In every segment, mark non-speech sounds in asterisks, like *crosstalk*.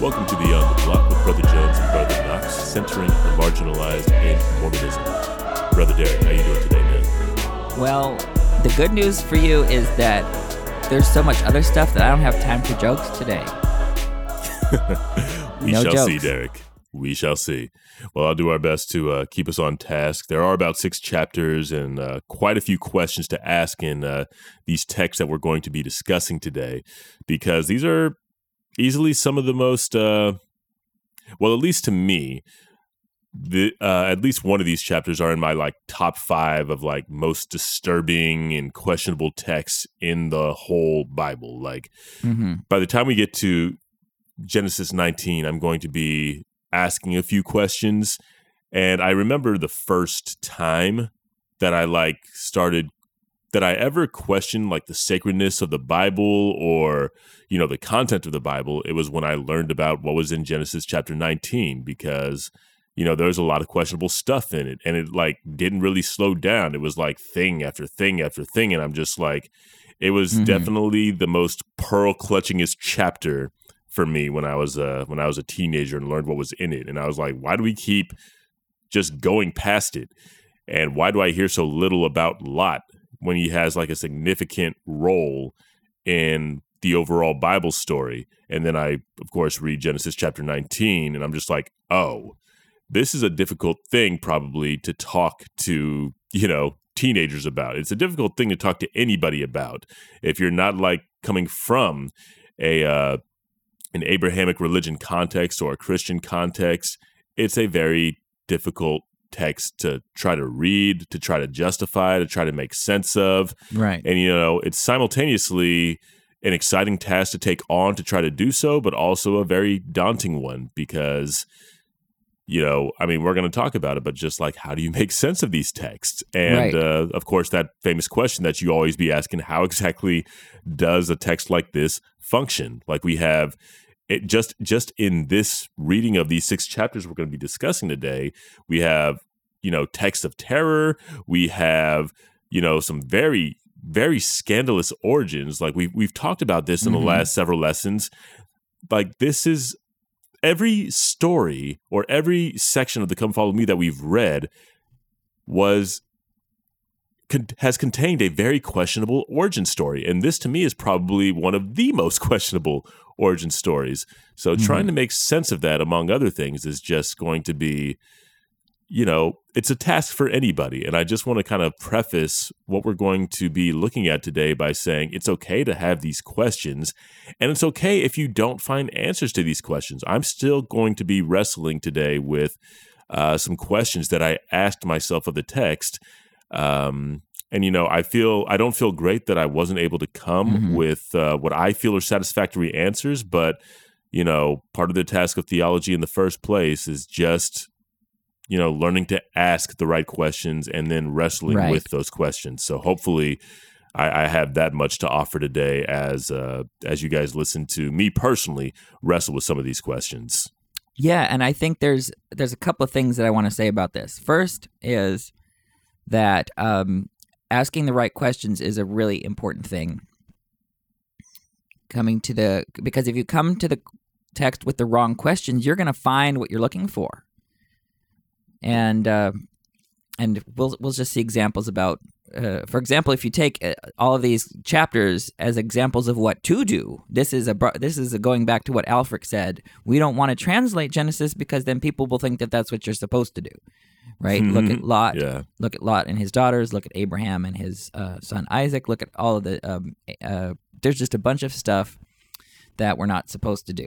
Welcome to Beyond the Block with Brother Jones and Brother Knox, centering the marginalized in Mormonism. Brother Derek, how you doing today, man? Well, the good news for you is that there's so much other stuff that I don't have time for jokes today. *laughs* we No shall jokes. see, Derek. We shall see. Well, I'll do our best to uh, keep us on task. There are about six chapters and uh, quite a few questions to ask in uh, these texts that we're going to be discussing today, because these are easily some of the most, uh, well, at least to me, the uh, at least one of these chapters are in my like top five of like most disturbing and questionable texts in the whole Bible. Like Mm-hmm. by the time we get to Genesis 19, I'm going to be asking a few questions. And I remember the first time that I like started that I ever questioned like the sacredness of the Bible or, you know, the content of the Bible. It was when I learned about what was in Genesis chapter 19 because you know, there's a lot of questionable stuff in it and it like didn't really slow down. It was like thing after thing after thing and I'm just like it was Mhm. definitely the most pearl clutchingest chapter for me when I was uh when I was a teenager and learned what was in it. And I was like, why do we keep just going past it? And why do I hear so little about Lot when he has like a significant role in the overall Bible story? And then I, of course, read Genesis chapter 19, and I'm just like, oh, this is a difficult thing probably to talk to, you know, teenagers about. It's a difficult thing to talk to anybody about if you're not like coming from a uh, an Abrahamic religion context or a Christian context. It's a very difficult text to try to read, to try to justify, to try to make sense of. Right. And, you know, it's simultaneously an exciting task to take on to try to do so, but also a very daunting one because, you know, I mean, we're going to talk about it, but just like, how do you make sense of these texts? And, Right. uh, of course, that famous question that you always be asking how exactly does a text like this function? Like, we have. It just just in this reading of these six chapters we're going to be discussing today, we have you know texts of terror, we have you know some very very scandalous origins. Like we've we've talked about this in Mhm. the last several lessons. Like this is every story or every section of the come follow me that we've read was con- has contained a very questionable origin story. And this to me is probably one of the most *laughs* questionable origin stories. So Mhm. trying to make sense of that among other things is just going to be you know, it's a task for anybody. And I just want to kind of preface what we're going to be looking at today by saying it's okay to have these questions. And it's okay if you don't find answers to these questions. I'm still going to be wrestling today with uh, some questions that I asked myself of the text. Um, and, you know, I feel, I don't feel great that I wasn't able to come Mhm. with uh, what I feel are satisfactory answers. But, you know, part of the task of theology in the first place is just you know, learning to ask the right questions and then wrestling Right. with those questions. So hopefully, I, I have that much to offer today as uh, as you guys listen to me personally wrestle with some of these questions. Yeah, and I think there's there's a couple of things that I want to say about this. First is that um, asking the right questions is a really important thing. Coming to the because if you come to the text with the wrong questions, you're going to find what you're looking for, and uh, and we'll we'll just see examples about. Uh, for example, if you take uh, all of these chapters as examples of what to do, this is a this is a going back to what Ælfric said. We don't want to translate Genesis because then people will think that that's what you're supposed to do, right? Look at Lot, Yeah, look at Lot and his daughters, look at Abraham and his uh, son Isaac, look at all of the. Um, uh, there's just a bunch of stuff that we're not supposed to do.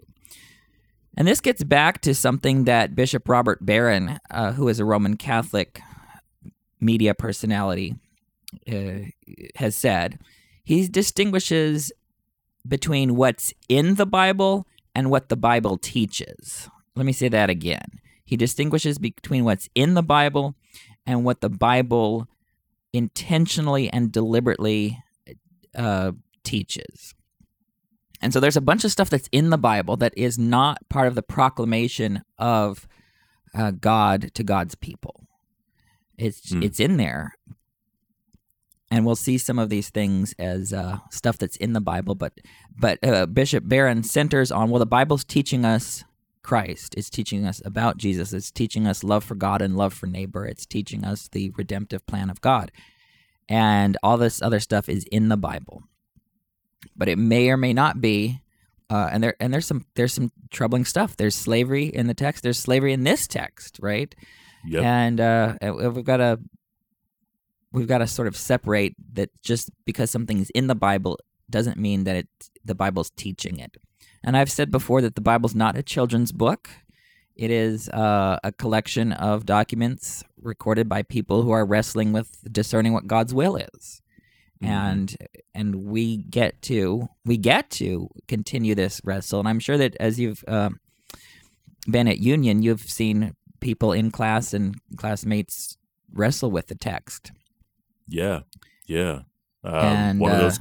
And this gets back to something that Bishop Robert Barron, uh, who is a Roman Catholic media personality, uh, has said. He distinguishes between what's in the Bible and what the Bible teaches. Let me say that again. He distinguishes between what's in the Bible and what the Bible intentionally and deliberately uh, teaches. And so there's a bunch of stuff that's in the Bible that is not part of the proclamation of uh, God to God's people. It's Hmm. it's in there. and we'll see some of these things as uh, stuff that's in the Bible. But but uh, Bishop Barron centers on well, the Bible's teaching us Christ. It's teaching us about Jesus. It's teaching us love for God and love for neighbor. It's teaching us the redemptive plan of God, and all this other stuff is in the Bible. But it may or may not be. Uh, and there and there's some there's some troubling stuff. There's slavery in the text. There's slavery in this text, right? Yep. And uh, we've got to we've got to sort of separate that just because something's in the Bible doesn't mean that it the Bible's teaching it. And I've said before that the Bible's not a children's book. It is uh, a collection of documents recorded by people who are wrestling with discerning what God's will is. Mhm. And and we get to we get to continue this wrestle. And I'm sure that as you've uh, been at Union, you've seen people in class and classmates wrestle with the text. Yeah, yeah. Um, and one of uh, those.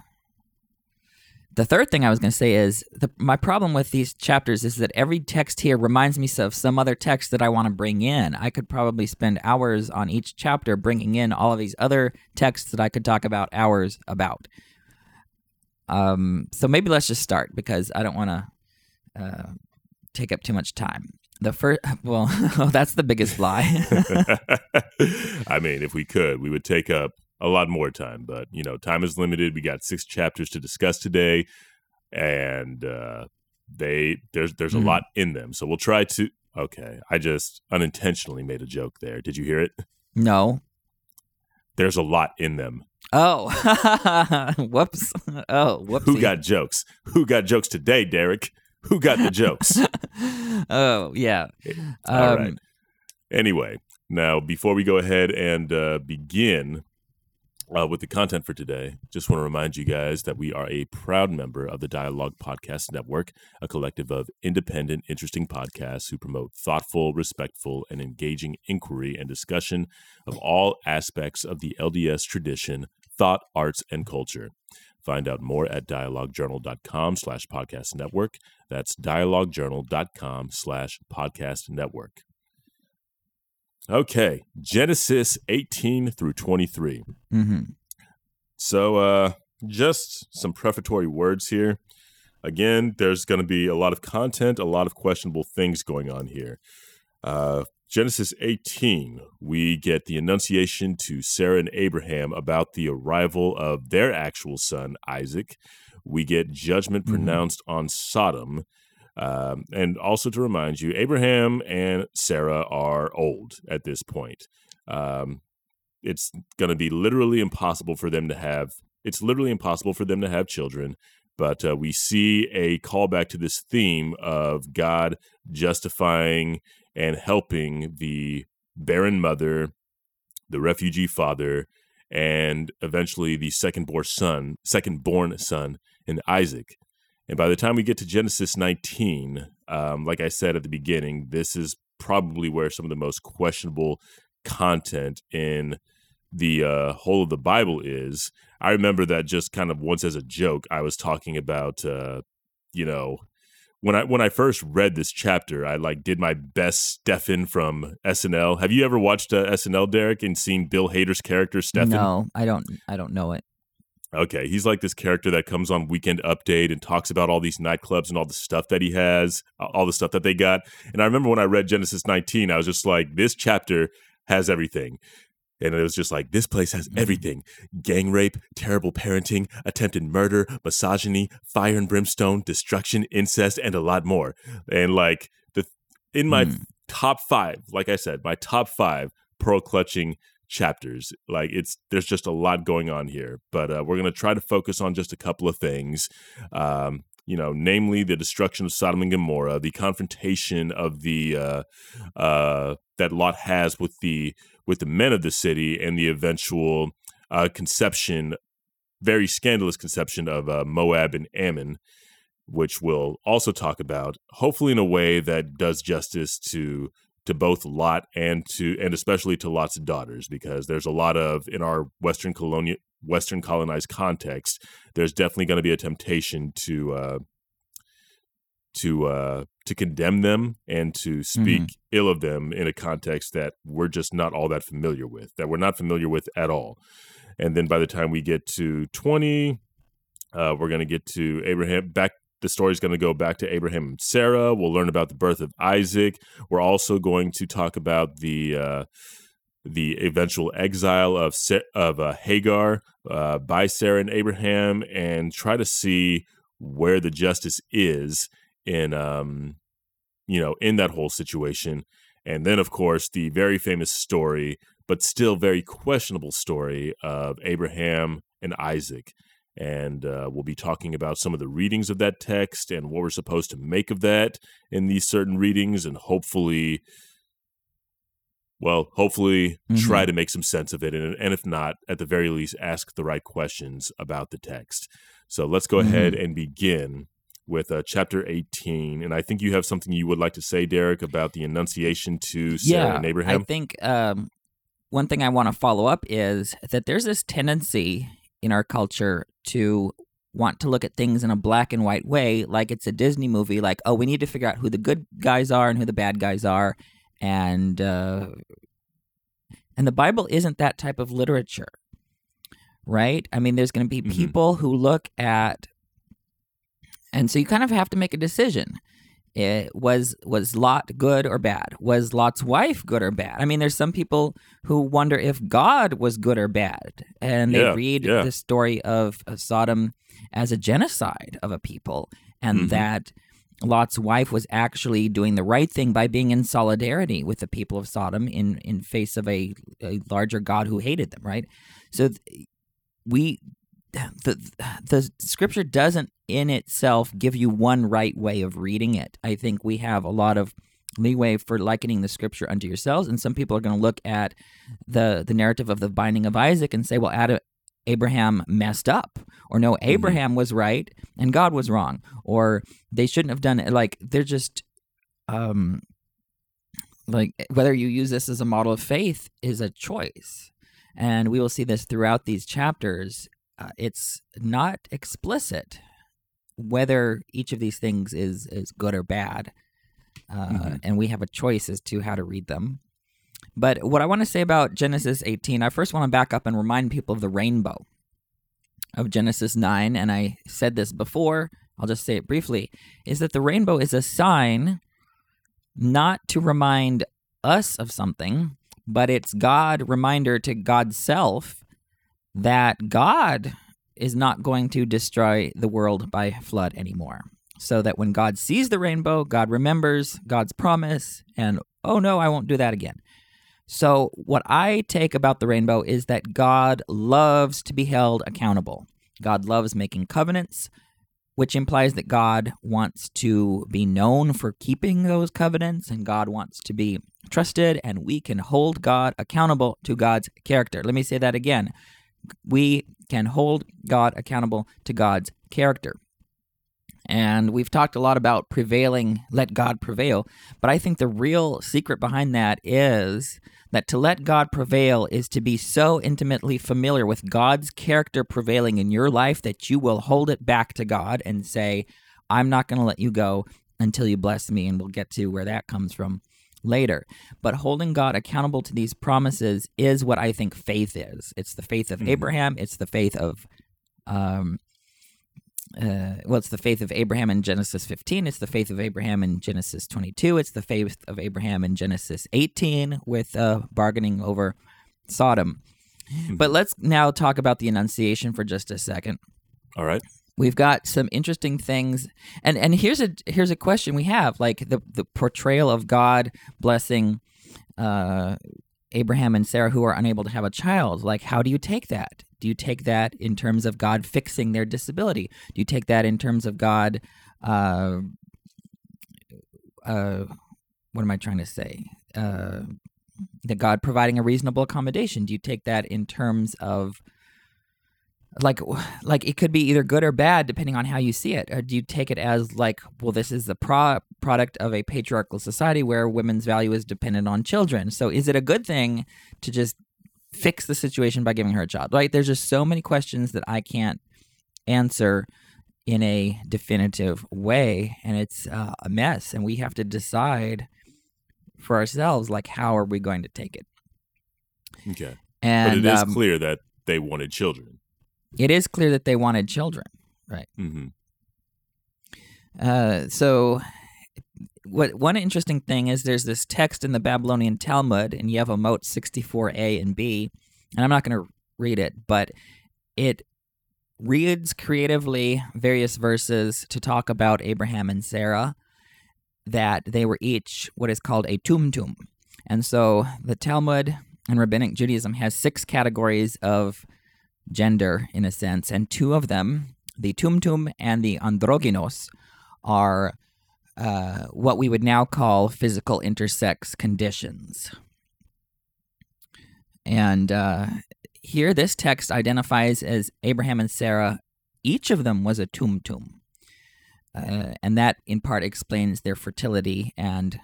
The third thing I was going to say is the, my problem with these chapters is that every text here reminds me of some other text that I want to bring in. I could probably spend hours on each chapter bringing in all of these other texts that I could talk about hours about. Um, so maybe let's just start because I don't want to uh, take up too much time. The first, *laughs* well, *laughs* that's the biggest lie. *laughs* I mean, if we could, we would take up a lot more time, but you know, time is limited. We got six chapters to discuss today, and uh, they there's there's Mhm. a lot in them. So we'll try to. Okay, I just unintentionally made a joke there. Did you hear it? no. There's a lot in them. Oh, *laughs* whoops. Oh, whoops. Who got jokes? Who got jokes today, Derek? Who got the jokes? *laughs* oh, yeah. All Um, right. Anyway, now before we go ahead and uh, begin uh, with the content for today, just want to remind you guys that we are a proud member of the Dialogue Podcast Network, a collective of independent, interesting podcasts who promote thoughtful, respectful, and engaging inquiry and discussion of all aspects of the LDS tradition, thought, arts, and culture. Find out more at dialoguejournal.com slash podcast network. That's dialoguejournal.com slash podcast network. Okay, Genesis 18 through 23. hmm So, uh, just some prefatory words here. Again, there's going to be a lot of content, a lot of questionable things going on here. Uh, Genesis 18, we get the annunciation to Sarah and Abraham about the arrival of their actual son, Isaac. We get judgment Mhm. pronounced on Sodom. Um, and also to remind you, Abraham and Sarah are old at this point. Um, it's going to be literally impossible for them to have. It's literally impossible for them to have children. But uh, we see a callback to this theme of God justifying and helping the barren mother, the refugee father, and eventually the second born son, second born son in Isaac. And by the time we get to Genesis 19, um, like I said at the beginning, this is probably where some of the most questionable content in the uh, whole of the Bible is. I remember that just kind of once as a joke, I was talking about, uh, you know, when I when I first read this chapter, I like did my best Stefon from SNL. Have you ever watched uh, SNL, Derek, and seen Bill Hader's character Stefon? No, I don't. I don't know it. Okay, he's like this character that comes on Weekend Update and talks about all these nightclubs and all the stuff that he has, all the stuff that they got. And I remember when I read Genesis 19, I was just like, this chapter has everything. And it was just like, this place has Mhm. everything gang rape, terrible parenting, attempted murder, misogyny, fire and brimstone, destruction, incest, and a lot more. And like, the in my Hmm. top five, like I said, my top five pearl clutching chapters. Like it's there's just a lot going on here, but uh, we're gonna try to focus on just a couple of things. Um, you know, namely the destruction of Sodom and Gomorrah, the confrontation of the uh, uh, that Lot has with the with the men of the city, and the eventual uh, conception, very scandalous conception of uh, Moab and Ammon, which we'll also talk about, hopefully in a way that does justice to to both Lot and to and especially to Lot's daughters, because there's a lot of in our Western colonial Western colonized context, there's definitely going to be a temptation to uh, to uh, to condemn them and to speak ill of them in a context that we're just not all that familiar with, that we're not familiar with at all. and then by the time we get to 20, uh, we're going to get to Abraham back. The story is going to go back to Abraham and Sarah. We'll learn about the birth of Isaac. We're also going to talk about the uh, the eventual exile of of uh, Hagar uh, by Sarah and Abraham, and try to see where the justice is in um, you know in that whole situation. And then, of course, the very famous story, but still very questionable story of Abraham and Isaac. And uh, we'll be talking about some of the readings of that text and what we're supposed to make of that in these certain readings, and hopefully well, hopefully mm-hmm. try to make some sense of it. And, and if not, at the very least, ask the right questions about the text. So let's go mm-hmm. ahead and begin with uh, chapter 18. And I think you have something you would like to say, Derek, about the Annunciation to Sarah yeah, and Abraham. I think um, one thing I want to follow up is that there's this tendency in our culture to want to look at things in a black and white way, like it's a Disney movie, like, oh, we need to figure out who the good guys are and who the bad guys are and uh, and the Bible isn't that type of literature, right? I mean, there's going to be mm-hmm. people who look at, and so you kind of have to make a decision. It was was Lot good or bad? Was Lot's wife good or bad? I mean, there's some people who wonder if God was good or bad, and they yeah, read yeah. the story of, of Sodom as a genocide of a people, and mm-hmm. that Lot's wife was actually doing the right thing by being in solidarity with the people of Sodom in in face of a, a larger God who hated them, right? So th- we the the scripture doesn't in itself give you one right way of reading it. I think we have a lot of leeway for likening the scripture unto yourselves and some people are going to look at the the narrative of the binding of Isaac and say well Adam, Abraham messed up, or no, mm-hmm. Abraham mm-hmm. was right and God was wrong, or they shouldn't have done it. Like they're just, um, like whether you use this as a model of faith is a choice, and we will see this throughout these chapters. Uh, it's not explicit whether each of these things is is good or bad, uh, mm-hmm. and we have a choice as to how to read them. But what I want to say about Genesis 18, I first want to back up and remind people of the rainbow of Genesis 9. And I said this before, I'll just say it briefly is that the rainbow is a sign not to remind us of something, but it's God reminder to God's self that God is not going to destroy the world by flood anymore. So that when God sees the rainbow, God remembers God's promise and, oh no, I won't do that again. So, what I take about the rainbow is that God loves to be held accountable. God loves making covenants, which implies that God wants to be known for keeping those covenants and God wants to be trusted, and we can hold God accountable to God's character. Let me say that again. We can hold God accountable to God's character. And we've talked a lot about prevailing, let God prevail. But I think the real secret behind that is that to let God prevail is to be so intimately familiar with God's character prevailing in your life that you will hold it back to God and say, I'm not going to let you go until you bless me. And we'll get to where that comes from later. But holding God accountable to these promises is what I think faith is. It's the faith of mm-hmm. Abraham, it's the faith of um, uh, well, it's the faith of Abraham in Genesis 15. It's the faith of Abraham in Genesis 22. It's the faith of Abraham in Genesis 18 with uh, bargaining over Sodom. Hmm. But let's now talk about the Annunciation for just a second. All right. We've got some interesting things, and and here's a here's a question we have like the the portrayal of God blessing uh, Abraham and Sarah who are unable to have a child. Like, how do you take that? Do you take that in terms of God fixing their disability? Do you take that in terms of God? Uh, uh, what am I trying to say? Uh, that God providing a reasonable accommodation. Do you take that in terms of like like it could be either good or bad depending on how you see it or do you take it as like well this is the pro- product of a patriarchal society where women's value is dependent on children so is it a good thing to just fix the situation by giving her a child, right? There's just so many questions that I can't answer in a definitive way, and it's uh, a mess. And we have to decide for ourselves, like, how are we going to take it? Okay. And but it is um, clear that they wanted children. It is clear that they wanted children, right? hmm Uh, so, what one interesting thing is there's this text in the Babylonian Talmud in Yevamot 64a and b, and I'm not going to read it, but it reads creatively various verses to talk about Abraham and Sarah that they were each what is called a tumtum. And so the Talmud and rabbinic Judaism has six categories of gender in a sense, and two of them, the tumtum and the androgynos, are uh, what we would now call physical intersex conditions. And uh, here, this text identifies as Abraham and Sarah, each of them was a tumtum. Uh, and that in part explains their fertility and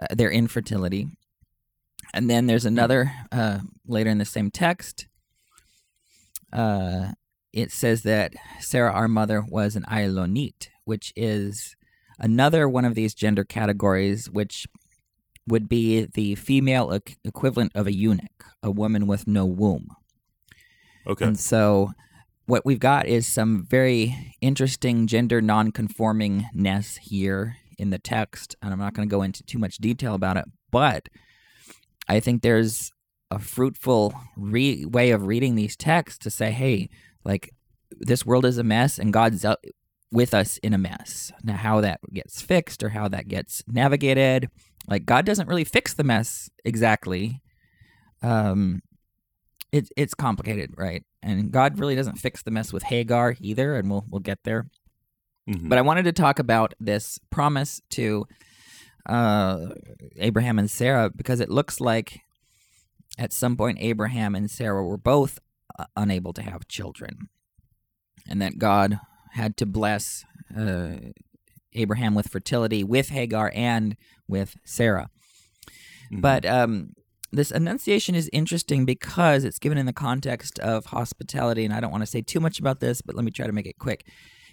uh, their infertility. And then there's another uh, later in the same text. Uh, it says that Sarah, our mother, was an Ailonite, which is another one of these gender categories, which would be the female equ- equivalent of a eunuch, a woman with no womb. Okay. And so what we've got is some very interesting gender nonconformingness here in the text, and I'm not going to go into too much detail about it, but I think there's a fruitful re- way of reading these texts to say, hey, like this world is a mess and God's with us in a mess. Now, how that gets fixed or how that gets navigated, like God doesn't really fix the mess exactly. Um, it's it's complicated, right? And God really doesn't fix the mess with Hagar either, and we'll we'll get there. Mhm. But I wanted to talk about this promise to uh, Abraham and Sarah because it looks like at some point Abraham and Sarah were both uh, unable to have children, and that God had to bless uh, Abraham with fertility with Hagar and with Sarah. Mhm. But um, this annunciation is interesting because it's given in the context of hospitality, and I don't want to say too much about this, but let me try to make it quick.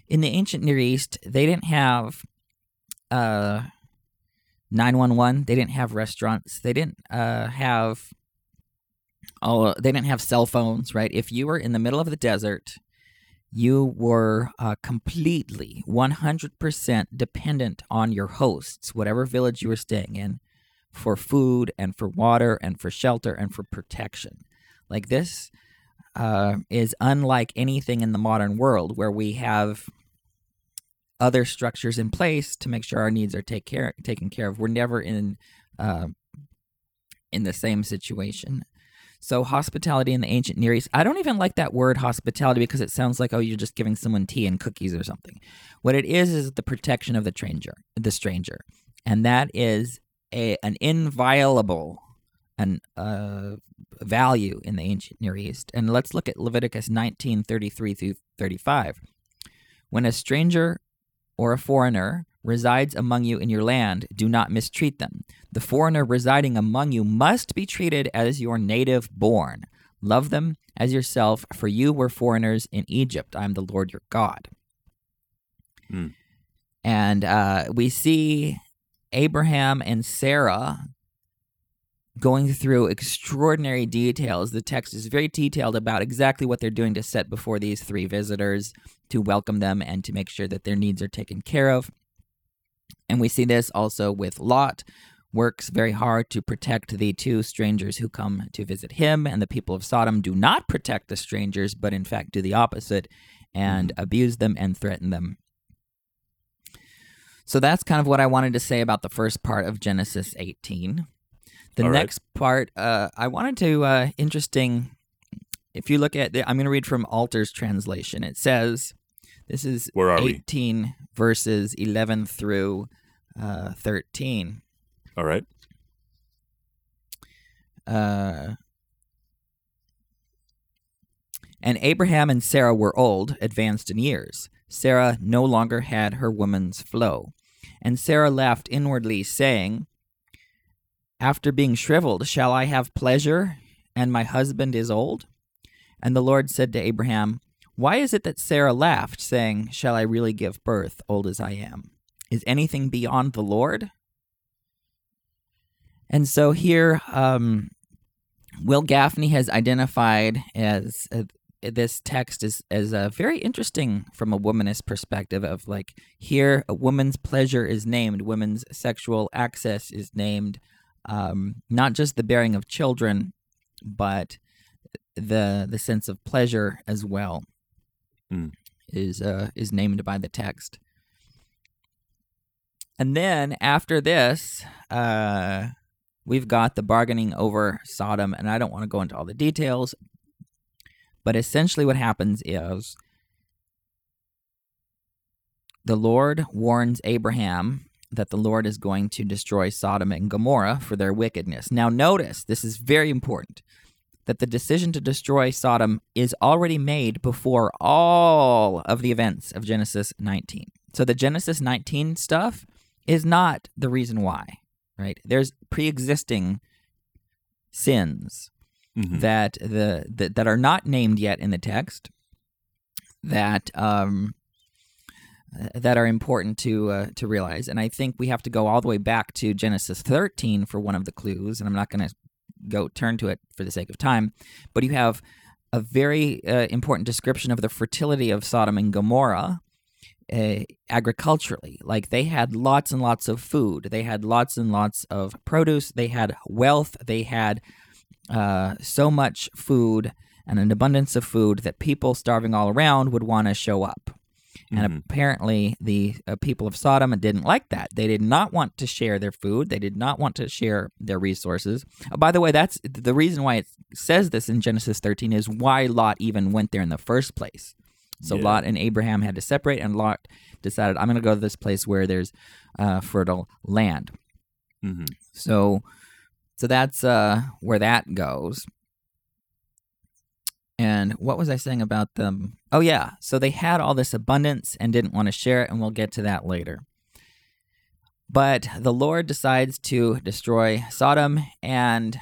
In the ancient Near East, they didn't have uh, 911. They didn't have restaurants. They didn't uh, have all. They didn't have cell phones. Right? If you were in the middle of the desert, you were uh, completely 100% dependent on your hosts, whatever village you were staying in, for food and for water and for shelter and for protection. Like this uh, is unlike anything in the modern world where we have other structures in place to make sure our needs are take care, taken care of. We're never in uh, in the same situation. So hospitality in the ancient Near East. I don't even like that word hospitality because it sounds like oh you're just giving someone tea and cookies or something. What it is is the protection of the stranger, the stranger, and that is a an inviolable an uh, value in the ancient Near East. And let's look at Leviticus 19:33 through 35. When a stranger or a foreigner resides among you in your land, do not mistreat them. The foreigner residing among you must be treated as your native born. Love them as yourself, for you were foreigners in Egypt. I am the Lord your God. Hmm. And uh, we see Abraham and Sarah going through extraordinary details. The text is very detailed about exactly what they're doing to set before these three visitors to welcome them and to make sure that their needs are taken care of. And we see this also with Lot works very hard to protect the two strangers who come to visit him and the people of Sodom do not protect the strangers but in fact do the opposite and abuse them and threaten them. So that's kind of what I wanted to say about the first part of Genesis 18. The right. next part, uh, I wanted to uh, interesting. If you look at, the, I'm going to read from Alter's translation. It says, "This is Where are we? 18 verses 11 through uh, 13." All right. Uh, and Abraham and Sarah were old, advanced in years. Sarah no longer had her woman's flow. And Sarah laughed inwardly, saying, After being shriveled, shall I have pleasure, and my husband is old? And the Lord said to Abraham, Why is it that Sarah laughed, saying, Shall I really give birth, old as I am? Is anything beyond the Lord? And so here, um, Wil Gafney has identified as uh, this text is as uh, very interesting from a womanist perspective of like here a woman's pleasure is named, women's sexual access is named, um, not just the bearing of children, but the the sense of pleasure as well Mm. is uh, is named by the text. And then after this, uh, we've got the bargaining over Sodom, and I don't want to go into all the details, but essentially what happens is the Lord warns Abraham that the Lord is going to destroy Sodom and Gomorrah for their wickedness. Now, notice this is very important that the decision to destroy Sodom is already made before all of the events of Genesis 19. So the Genesis 19 stuff is not the reason why, right? There's pre-existing sins Mhm. that the that, that are not named yet in the text that um that are important to uh, to realize and i think we have to go all the way back to genesis 13 for one of the clues and i'm not going to go turn to it for the sake of time but you have a very uh, important description of the fertility of sodom and gomorrah uh, agriculturally. Like they had lots and lots of food. They had lots and lots of produce. They had wealth. They had uh, so much food and an abundance of food that people starving all around would want to show up. And Mhm. apparently, the uh, people of Sodom didn't like that. They did not want to share their food. They did not want to share their resources. Uh, by the way, that's the reason why it says this in Genesis 13 is why Lot even went there in the first place. So Yeah. Lot and Abraham had to separate, and Lot decided, I'm going to go to this place where there's uh, fertile land. Mhm. So so that's uh where that goes. And what was I saying about them? Oh yeah, so they had all this abundance and didn't want to share it and we'll get to that later. But the Lord decides to destroy Sodom and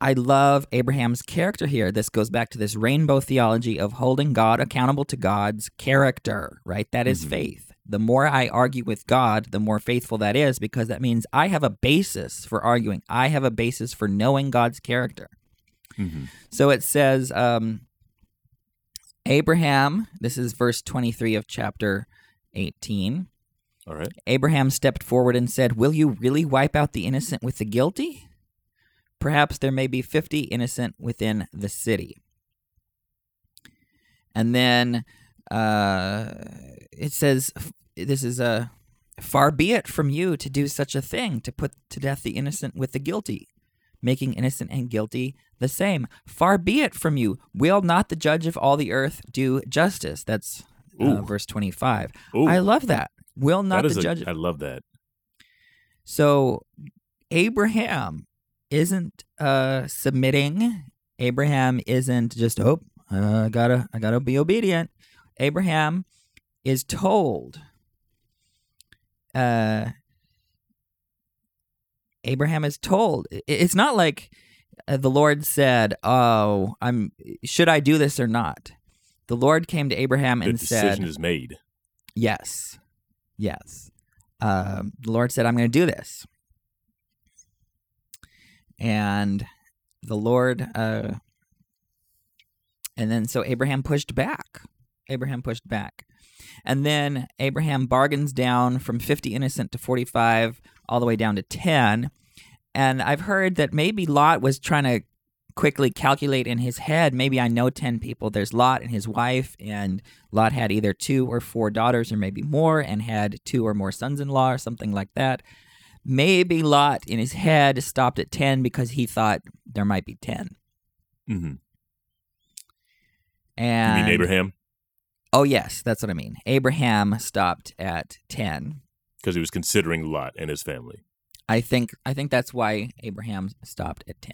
I love Abraham's character here. This goes back to this rainbow theology of holding God accountable to God's character, right? That is Mhm. faith. The more I argue with God, the more faithful that is because that means I have a basis for arguing. I have a basis for knowing God's character. Mhm. So it says, um, Abraham, this is verse 23 of chapter 18. All right. Abraham stepped forward and said, Will you really wipe out the innocent with the guilty? Perhaps there may be 50 innocent within the city. And then uh, it says, This is a far be it from you to do such a thing, to put to death the innocent with the guilty, making innocent and guilty the same. Far be it from you. Will not the judge of all the earth do justice? That's uh, verse 25. Ooh, I love that. Will not that is the a- judge I love that. so Abraham isn't uh submitting. Abraham isn't just oh uh, I gotta I gotta be obedient. Abraham is told. Uh, Abraham is told. It's not like uh, the Lord said, "Oh, I'm should I do this or not." The Lord came to Abraham and The and decision said, is made. Yes. Yes. Um, the Lord said, I'm going to do this. And the Lord, uh, and then so Abraham pushed back. Abraham pushed back. And then Abraham bargains down from 50 innocent to 45, all the way down to 10. And I've heard that maybe Lot was trying to quickly calculate in his head maybe I know 10 people. There's Lot and his wife, and Lot had either two or four daughters, or maybe more, and had two or more sons in law, or something like that. Maybe Lot in his head stopped at 10 because he thought there might be 10. hmm You And mean Abraham? Oh, yes, that's what I mean. Abraham stopped at 10. Because he was considering Lot and his family. I think I think that's why Abraham stopped at 10.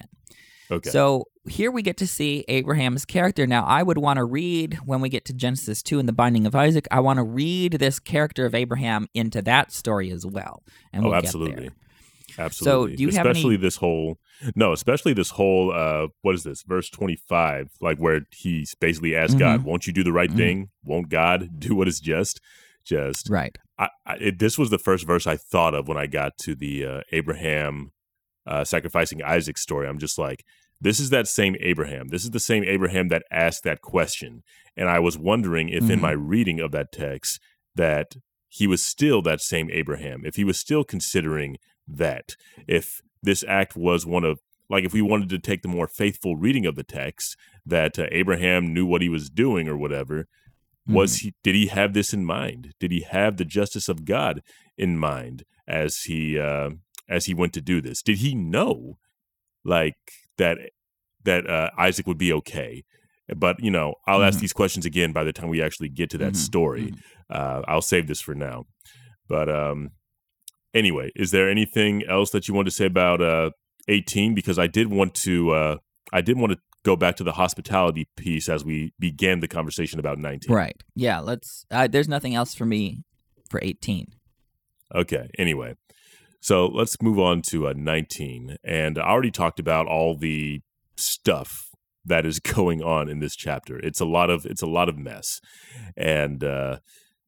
Okay. So here we get to see Abraham's character. Now, I would want to read when we get to Genesis 2 and the binding of Isaac, I want to read this character of Abraham into that story as well. And oh, we'll absolutely. Get Absolutely. do you have any- especially this whole no, especially this whole uh what is this? Verse 25, like where he basically asks Mm-hmm. God, "Won't you do the right thing? Won't God *laughs* do what is just?" Just. Right. I, I it, this was the first verse I thought of when I got to the uh, Abraham uh, sacrificing Isaac story, I'm just like, this is that same Abraham. This is the same Abraham that asked that question. And I was wondering if mm-hmm. in my reading of that text that he was still that same Abraham, if he was still considering that, if this act was one of like if we wanted to take the more faithful reading of the text that uh, Abraham knew what he was doing or whatever was mm-hmm. he did he have this in mind did he have the justice of God in mind as he uh, as he went to do this did he know like that that uh, Isaac would be okay but you know I'll mm-hmm. ask these questions again by the time we actually get to that mm-hmm. story mm-hmm. uh, I'll save this for now but um anyway is there anything else that you want to say about uh 18 because I did want to uh, I did want to go back to the hospitality piece as we began the conversation about 19. Right. Yeah, let's uh, there's nothing else for me for 18. Okay. Anyway, so let's move on to uh, 19 and I already talked about all the stuff that is *laughs* going on in this chapter. It's a lot of it's a lot of mess. And uh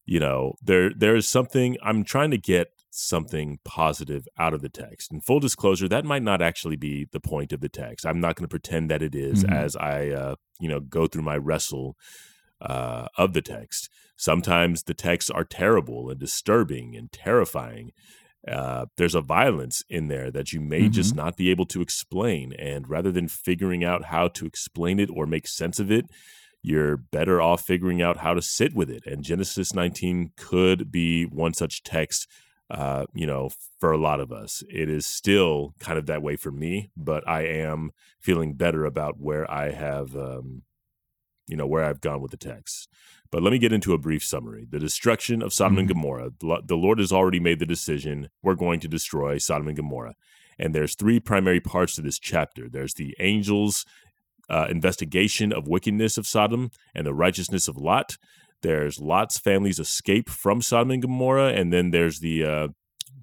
you know, there there is something I'm trying to get something positive out of the text. And full disclosure, that might not actually be the point of the text. I'm not going to pretend that it is mm-hmm. as I, uh, you know, go through my wrestle uh, of the text. Sometimes the texts are terrible and disturbing and terrifying. Uh, there's a violence in there that you may mm-hmm. just not be able to explain. And rather than figuring out how to explain it or make sense of it, you're better off figuring out how to sit with it. And Genesis 19 could be one such text uh, you know, for a lot of us. It is still kind of that way for me, but I am feeling better about where I have, um, you know, where I've gone with the text. But let me get into a brief summary. The destruction of Sodom mm-hmm. and Gomorrah. The Lord has already made the decision. We're going to destroy Sodom and Gomorrah. And there's three primary parts to this chapter. There's the angels' uh, investigation of wickedness of Sodom and the righteousness of Lot. There's Lot's family's escape from Sodom and Gomorrah, and then there's the uh,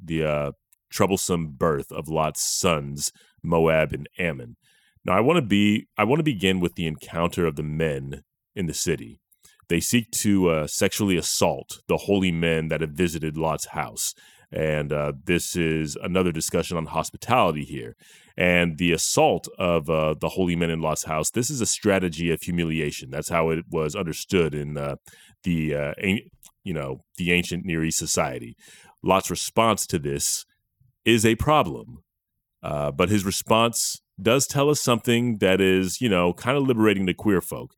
the uh, troublesome birth of Lot's sons, Moab and Ammon. Now, I want to be I want to begin with the encounter of the men in the city. They seek to uh, sexually assault the holy men that have visited Lot's house, and uh, this is another discussion on hospitality here and the assault of uh, the holy men in Lot's house. This is a strategy of humiliation. That's how it was understood in uh, the uh, you know the ancient Near East society. Lot's response to this is a problem, uh, but his response does tell us something that is you know kind of liberating to queer folk,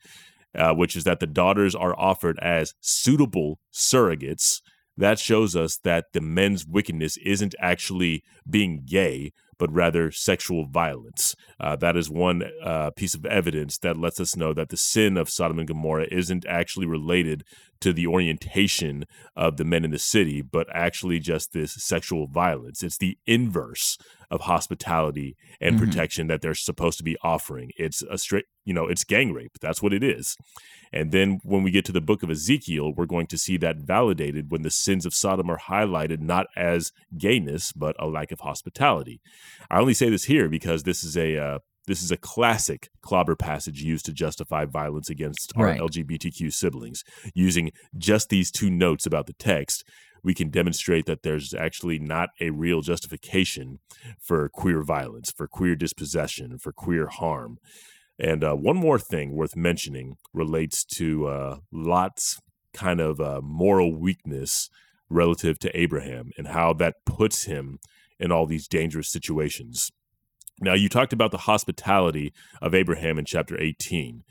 uh, which is that the daughters are offered as suitable surrogates. That shows us that the men's wickedness isn't actually being gay, but rather sexual violence. Uh, that is one uh, piece of evidence that lets us know that the sin of Sodom and Gomorrah isn't actually related to the orientation of the men in the city, but actually just this sexual violence. It's the inverse of hospitality and mm-hmm. protection that they're supposed to be offering. It's a straight, you know, it's gang rape. That's what it is. And then when we get to the book of Ezekiel, we're going to see that validated when the sins of Sodom are highlighted not as gayness, but a lack of hospitality. I only say this here because this is a uh, this is a classic clobber passage used to justify violence against our right. LGBTQ siblings. Using just these two notes about the text, we can demonstrate that there's actually not a real justification for queer violence, for queer dispossession, for queer harm. And uh, one more thing worth mentioning relates to uh, Lot's kind of uh, moral weakness relative to Abraham and how that puts him in all these dangerous situations. Now, you talked about the hospitality of Abraham in chapter 18.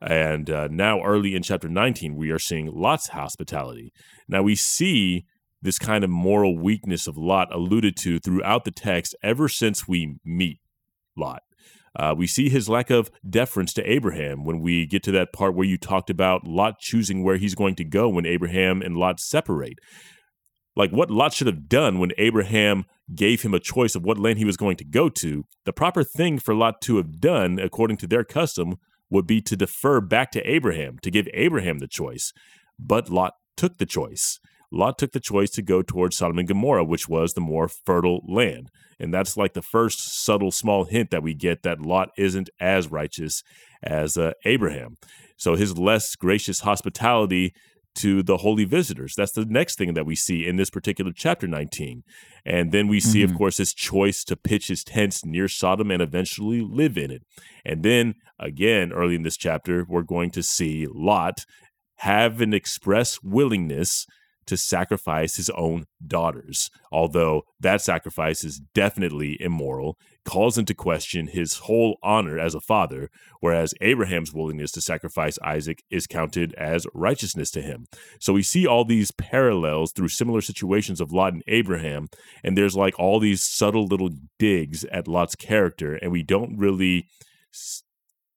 And uh, now, early in chapter 19, we are seeing Lot's hospitality. Now, we see this kind of moral weakness of Lot alluded to throughout the text ever since we meet Lot. Uh, we see his lack of deference to Abraham when we get to that part where you talked about Lot choosing where he's going to go when Abraham and Lot separate. Like what Lot should have done when Abraham gave him a choice of what land he was going to go to, the proper thing for Lot to have done, according to their custom, would be to defer back to Abraham, to give Abraham the choice. But Lot took the choice. Lot took the choice to go towards Sodom and Gomorrah, which was the more fertile land. And that's like the first subtle small hint that we get that Lot isn't as righteous as uh, Abraham. So his less gracious hospitality to the holy visitors. That's the next thing that we see in this particular chapter 19. And then we see, Mhm. of course, his choice to pitch his tents near Sodom and eventually live in it. And then again, early in this chapter, we're going to see Lot have an express willingness to sacrifice his own daughters, although that sacrifice is definitely immoral, calls into question his whole honor as a father, whereas Abraham's willingness to sacrifice Isaac is counted as righteousness to him. So we see all these parallels through similar situations of Lot and Abraham, and there's like all these subtle little digs at Lot's character, and we don't really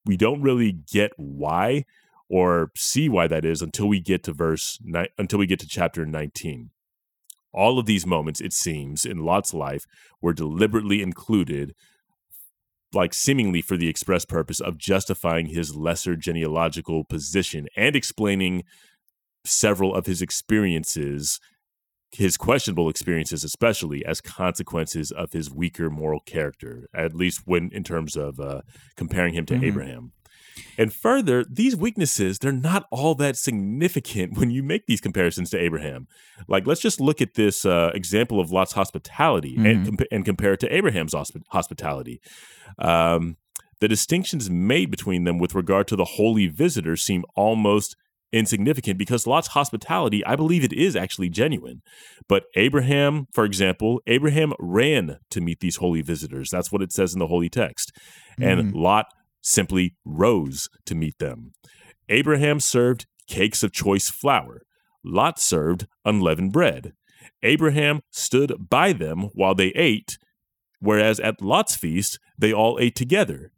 we don't really get why or see why that is until we get to verse ni- until we get to chapter 19 all of these moments it seems in lot's life were deliberately included like seemingly for the express purpose of justifying his lesser genealogical position and explaining several of his experiences his questionable experiences especially as consequences of his weaker moral character at least when in terms of uh, comparing him to Mhm. abraham and further, these weaknesses, they're not all that significant *laughs* when you make these comparisons to Abraham. Like, let's just look at this uh, example of Lot's hospitality and, Mhm. compa- and compare it to Abraham's hosp- hospitality. Um, the distinctions made between them with regard to the holy visitors seem almost insignificant because Lot's hospitality, I believe it is actually genuine. But Abraham, for example, Abraham ran to meet these holy visitors. That's what it says in the holy text. And Mhm. Lot simply rose to meet them. Abraham served cakes of choice flour. Lot served unleavened bread. Abraham stood by them while they ate, whereas at Lot's feast, they all ate together.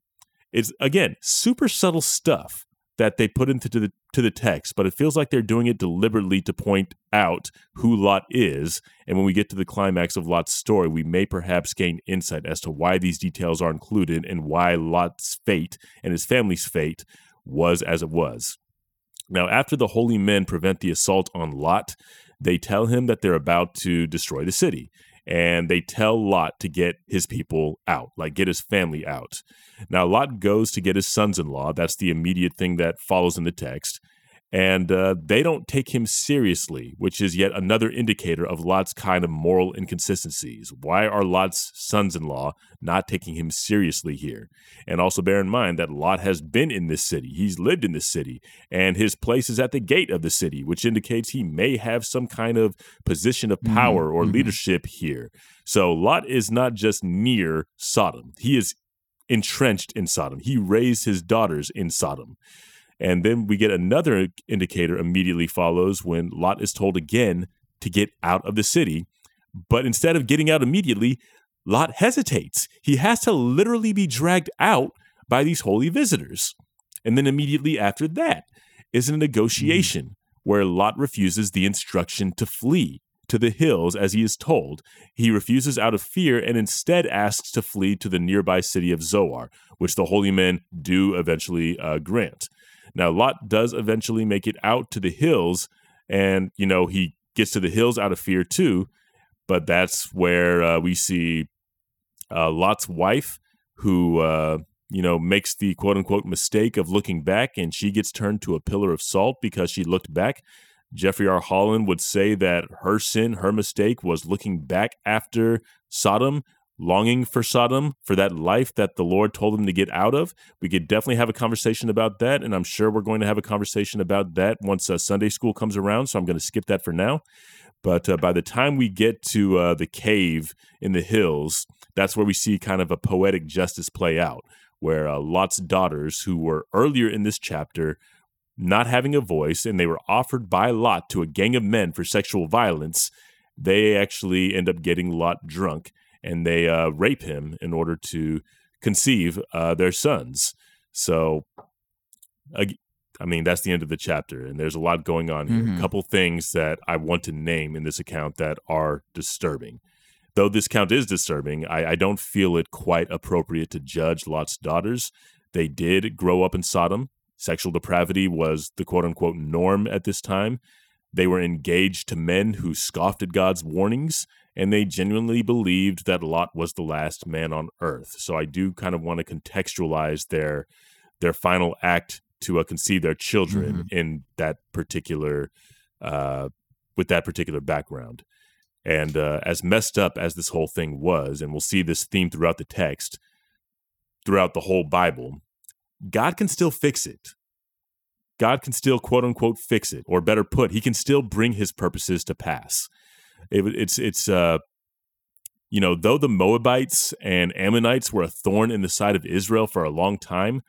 It's, again, super subtle stuff that they put into the, to the text, but it feels like they're doing it deliberately to point out who Lot is. And when we get to the climax of Lot's story, we may perhaps gain insight as to why these details are included and why Lot's fate and his family's fate was as it was. Now, after the holy men prevent the assault on Lot, they tell him that they're about to destroy the city. And they tell Lot to get his people out, like get his family out. Now, Lot goes to get his sons in law. That's the immediate thing that follows in the text. And uh, they don't take him seriously, which is yet another indicator of Lot's kind of moral inconsistencies. Why are Lot's sons in law not taking him seriously here? And also bear in mind that Lot has been in this city, he's lived in this city, and his place is at the gate of the city, which indicates he may have some kind of position of Mhm, power or mhm. leadership here. So Lot is not just near Sodom, he is entrenched in Sodom. He raised his daughters in Sodom. And then we get another indicator immediately follows when Lot is told again to get out of the city. But instead of getting out immediately, Lot hesitates. He has to literally be dragged out by these holy visitors. And then immediately after that is a negotiation where Lot refuses the instruction to flee to the hills as he is told. He refuses out of fear and instead asks to flee to the nearby city of Zoar, which the holy men do eventually uh, grant. Now, Lot does eventually make it out to the hills, and, you know, he gets to the hills out of fear too, but that's where uh, we see uh, Lot's wife, who, uh, you know, makes the quote unquote mistake of looking back, and she gets turned to a pillar of salt because she looked back. Jeffrey R. Holland would say that her sin, her mistake, was looking back after Sodom, longing for Sodom, for that life that the Lord told them to get out of. We could definitely have a conversation about that, and I'm sure we're going to have a conversation about that once uh, Sunday school comes around. So I'm going to skip that for now. But uh, by the time we get to uh, the cave in the hills, that's where we see kind of a poetic justice play out, where uh, Lot's daughters, who were earlier in this chapter not having a voice and they were offered by Lot to a gang of men for sexual violence, they actually end up getting Lot drunk and they uh, rape him in order to conceive uh, their sons. So, I mean, that's the end of the chapter, and there's a lot going on here. Mhm. A couple things that I want to name in this account that are disturbing. Though this count is disturbing, I, I don't feel it quite appropriate to judge Lot's daughters. They did grow up in Sodom. Sexual depravity was the quote unquote norm at this time. They were engaged to men who scoffed at God's warnings, and they genuinely believed that Lot was the last man on earth. So I do kind of want to contextualize their their final act to uh, conceive their children in that particular uh, with that particular background. And uh, as messed up as this whole thing was, and we'll see this theme throughout the text, throughout the whole Bible, God can still fix it. God can still, quote unquote, fix it, or better put, He can still bring His purposes to pass. It, it's it's uh, you know, though the Moabites and Ammonites were a thorn in the side of Israel for a long time,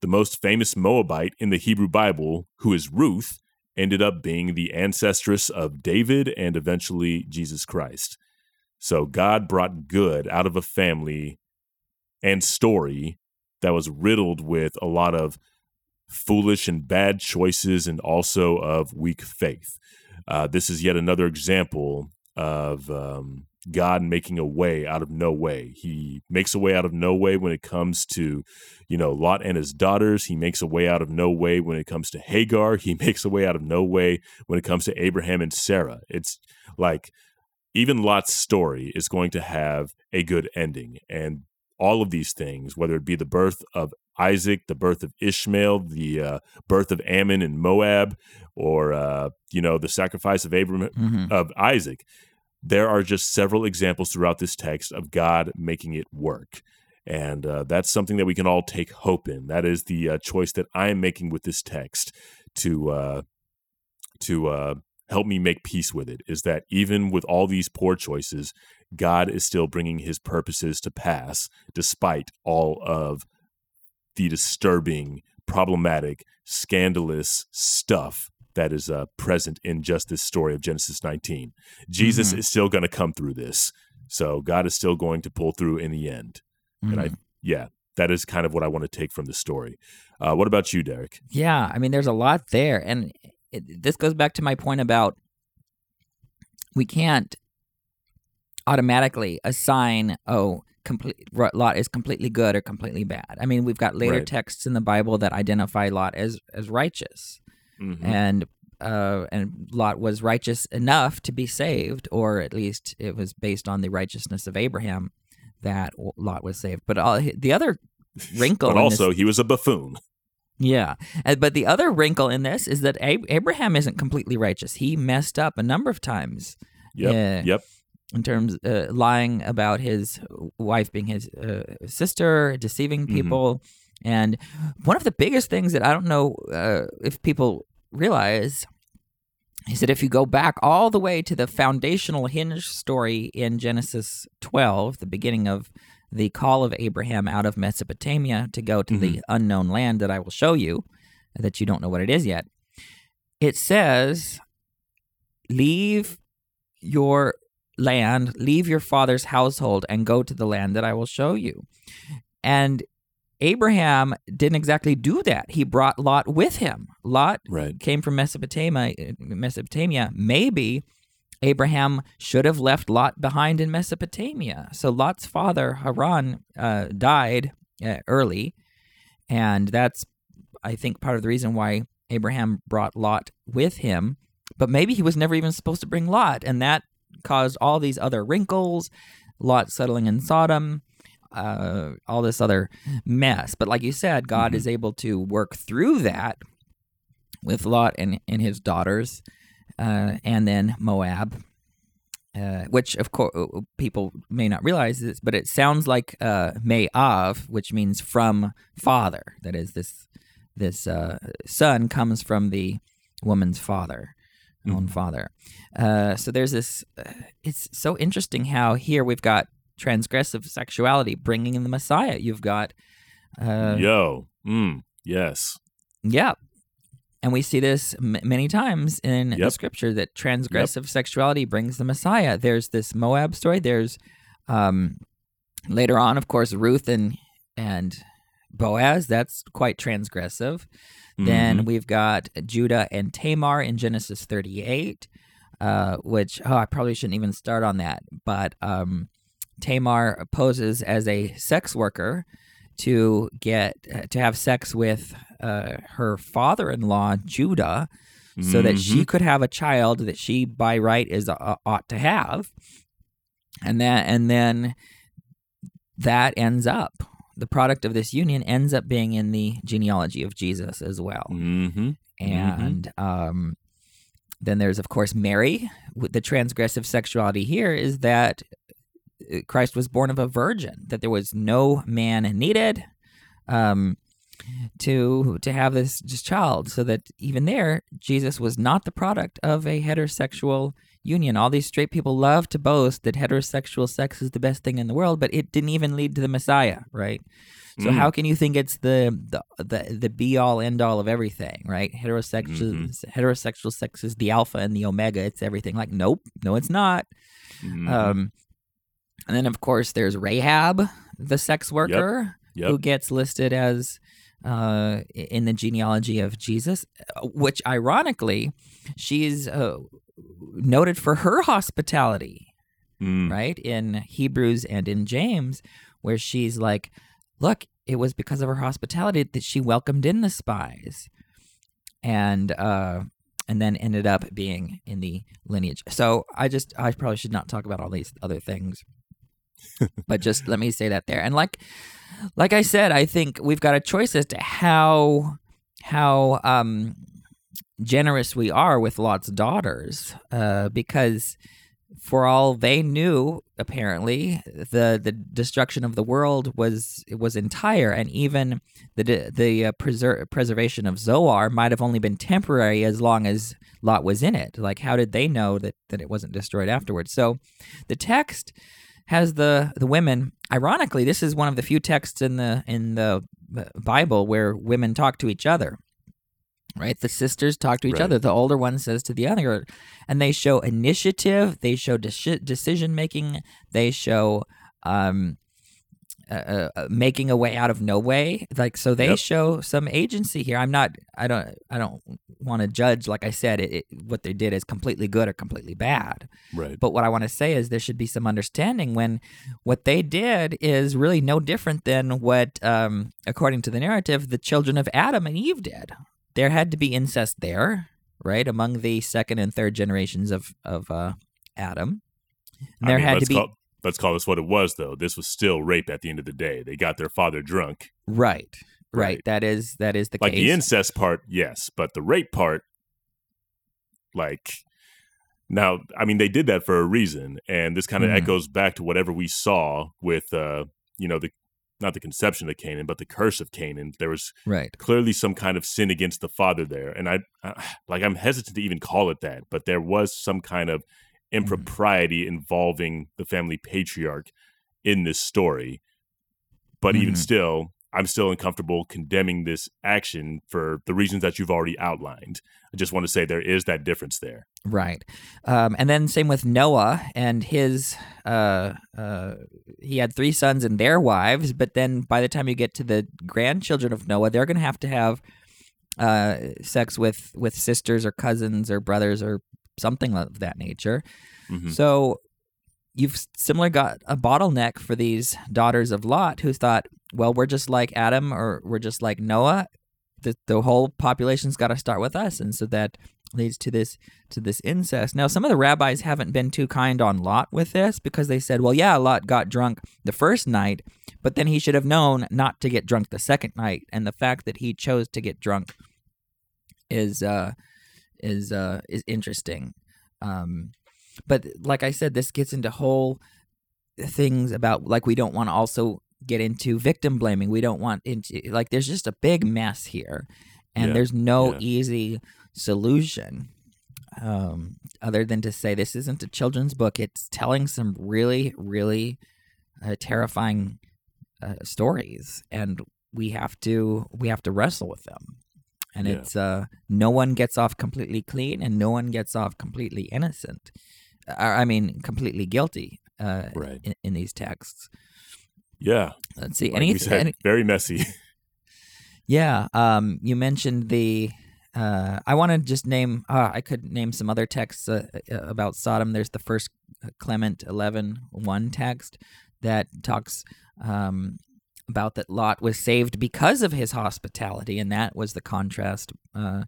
the most famous Moabite in the Hebrew Bible, who is Ruth, ended up being the ancestress of David and eventually Jesus Christ. So God brought good out of a family and story that was riddled with a lot of foolish and bad choices and also of weak faith. Uh, this is yet another example of um, God making a way out of no way. He makes a way out of no way when it comes to, you know, Lot and his daughters. He makes a way out of no way when it comes to Hagar. He *laughs* makes a way out of no way when it comes to Abraham and Sarah. It's like even Lot's story is going to have a good ending. And all of these things, whether it be the birth of Isaac, the birth of Ishmael, the uh, birth of Ammon and Moab, or uh, you know the sacrifice of Abraham Mhm. of Isaac. There are just several examples throughout this text of God making it work, and uh, that's something that we can all take hope in. That is the uh, choice that I am making with this text to uh, to uh, help me make peace with it. Is that even with all these poor choices, God is still bringing His purposes to pass, despite all of the disturbing, problematic, scandalous stuff that is uh, present in just this story of Genesis 19. Jesus Mhm. is still going to come through this. So God is still going to pull through in the end. And I, Mhm. yeah, that is kind of what I want to take from the story. Uh, what about you, Derek? Yeah, I mean, there's a lot there, and it, this goes back to my point about we can't automatically assign oh complete Lot is completely good or completely bad. I mean, we've got later Right. texts in the Bible that identify Lot as as righteous, Mhm. and uh, and Lot was righteous enough to be saved, or at least it was based on the righteousness of Abraham that Lot was saved. But all, the other wrinkle, *laughs* But in this- also, he was a buffoon. yeah, Uh, but the other wrinkle in this is that Ab- Abraham isn't completely righteous. He messed up a number of times Yep. Yeah. Yep. in terms uh, lying about his wife being his uh, sister, deceiving Mhm. people, and one of the biggest things that I don't know uh, if people realize is that if you go back all the way to the foundational hinge story in Genesis 12, the beginning of the call of Abraham out of Mesopotamia to go to the unknown land that I will show you, that you don't know what it is yet, it says, Leave your land, leave your father's household, and go to the land that I will show you. And Abraham didn't exactly do that. He brought Lot with him. Lot Right. came from Mesopotamia. Mesopotamia. Maybe Abraham should have left Lot behind in Mesopotamia. So Lot's father Haran uh, died uh, early, and that's I think part of the reason why Abraham brought Lot with him. But maybe he was never even supposed to bring Lot, and that caused all these other wrinkles. Lot settling in Sodom, uh, all this other mess. But like you said, God Mhm. is able to work through that with Lot and, and his daughters, uh, and then Moab, uh, which of course people may not realize this, but it sounds like uh, Mayav, which means from father. That is, this this uh, son comes from the woman's father, own Mhm. father. Uh, so there's this. Uh, it's so interesting how here we've got transgressive sexuality bringing in the Messiah. You've got. Uh, Yo. Mm. Yes. yeah. And we see this m- many times in the Yep. scripture that transgressive sexuality brings the Messiah. There's this Moab story. There's um, later on, of course, Ruth and and Boaz. That's quite transgressive. Then Mhm. we've got Judah and Tamar in Genesis 38, uh, which oh, I probably shouldn't even start on that. But um, Tamar poses as a sex worker to get to have sex with uh, her father-in-law Judah, so that she could have a child that she by right is uh, ought to have, and that and then that ends up the product of this union ends up being in the genealogy of Jesus as well Mhm. and um then there's of course Mary. The transgressive sexuality here is that Christ was born of a virgin, that there was no man needed. Um, to to have this child. So that even there jesus was not the product of a heterosexual union. All these straight people love to boast that heterosexual sex is the best thing in the world but it didn't even lead to the messiah right? So Mm. how can you think it's the the the, the be all end all of everything right? Heterosexual heterosexual sex is the alpha and the omega. It's everything. Like nope. No it's not. Mhm. um and then of course there's rahab the sex worker Yep. who gets listed as uh, in the genealogy of Jesus, uh, which ironically, she's uh, noted for her hospitality, Mm. right? In Hebrews and in James, where she's like, look, it was because of her hospitality that she welcomed in the spies. And, uh, and then ended up being in the lineage. So I just, I probably should not talk about all these other things but just let me say that there. And like like I said, I think we've got a choice as to how how um generous we are with Lot's daughters. Uh because for all they knew, apparently, the the destruction of the world was was entire, and even the the uh, preser- preservation of Zoar might have only been temporary as long as Lot was in it. Like, how did they know that that it wasn't destroyed afterwards? So, the text has the the women. Ironically, this is one of the few texts in the in the Bible where women talk to each other. Right, the sisters talk to each Right. other. The older one says to the other, and they show initiative. They show deci- decision making. They show um, uh, uh, making a way out of no way. Like so, they Yep. show some agency here. I'm not. I don't. I don't want to judge. Like I said, it, it, what they did is completely good or completely bad. Right. But what I want to say is there should be some understanding when what they did is really no different than what, um, according to the narrative, the children of Adam and Eve did. There had to be incest there, right, among the second and third generations of of uh, Adam. And I there mean, had to be Call, let's call this what it was, though. This was still rape at the end of the day. They got their father drunk. right, right, Right. That is that is the Like case. the incest part, yes, but the rape part, like, now, I mean, they did that for a reason, and this kind of Mhm. echoes back to whatever we saw with, uh, you know, the not the conception of Canaan, but the curse of Canaan. There was right. clearly some kind of sin against the father there, and I, I like I'm hesitant to even call it that, but there was some kind of impropriety involving the family patriarch in this story. But even Mhm. still, I'm still uncomfortable condemning this action for the reasons that you've already outlined. I just want to say there is that difference there. Right. Um, and then same with Noah and his uh, uh, he had three sons and their wives, but then by the time you get to the grandchildren of Noah, they're gonna have to have uh, sex with with sisters or cousins or brothers or something of that nature. Mhm. So you've similarly got a bottleneck for these daughters of Lot who thought, well, we're just like Adam or we're just like Noah. The, the whole population's got to start with us, and so that leads to this to this incest. Now, some of the rabbis haven't been too kind on Lot with this because they said, well, yeah, Lot got drunk the first night, but then he should have known not to get drunk the second night, and the fact that he chose to get drunk is uh is uh is interesting. Um, but like I said, this gets into whole things about like we don't want to also get into victim blaming. We don't want into like there's just a big mess here, and Yeah, there's no yeah. easy solution um, other than to say this isn't a children's book. It's telling some really, really uh, terrifying uh, stories, and we have to we have to wrestle with them. And Yeah. it's uh, no one gets off completely clean, and no one gets off completely innocent. Uh, I mean, completely guilty uh, Right. in, in these texts. Yeah. Let's see. Like Any, said, any, *laughs* very messy. yeah. Um, you mentioned the. Uh, I want to just name. Uh, I could name some other texts uh, uh, about Sodom. There's the first Clement 11 1 text that talks um, about that Lot was saved because of his hospitality, and that was the contrast. Uh,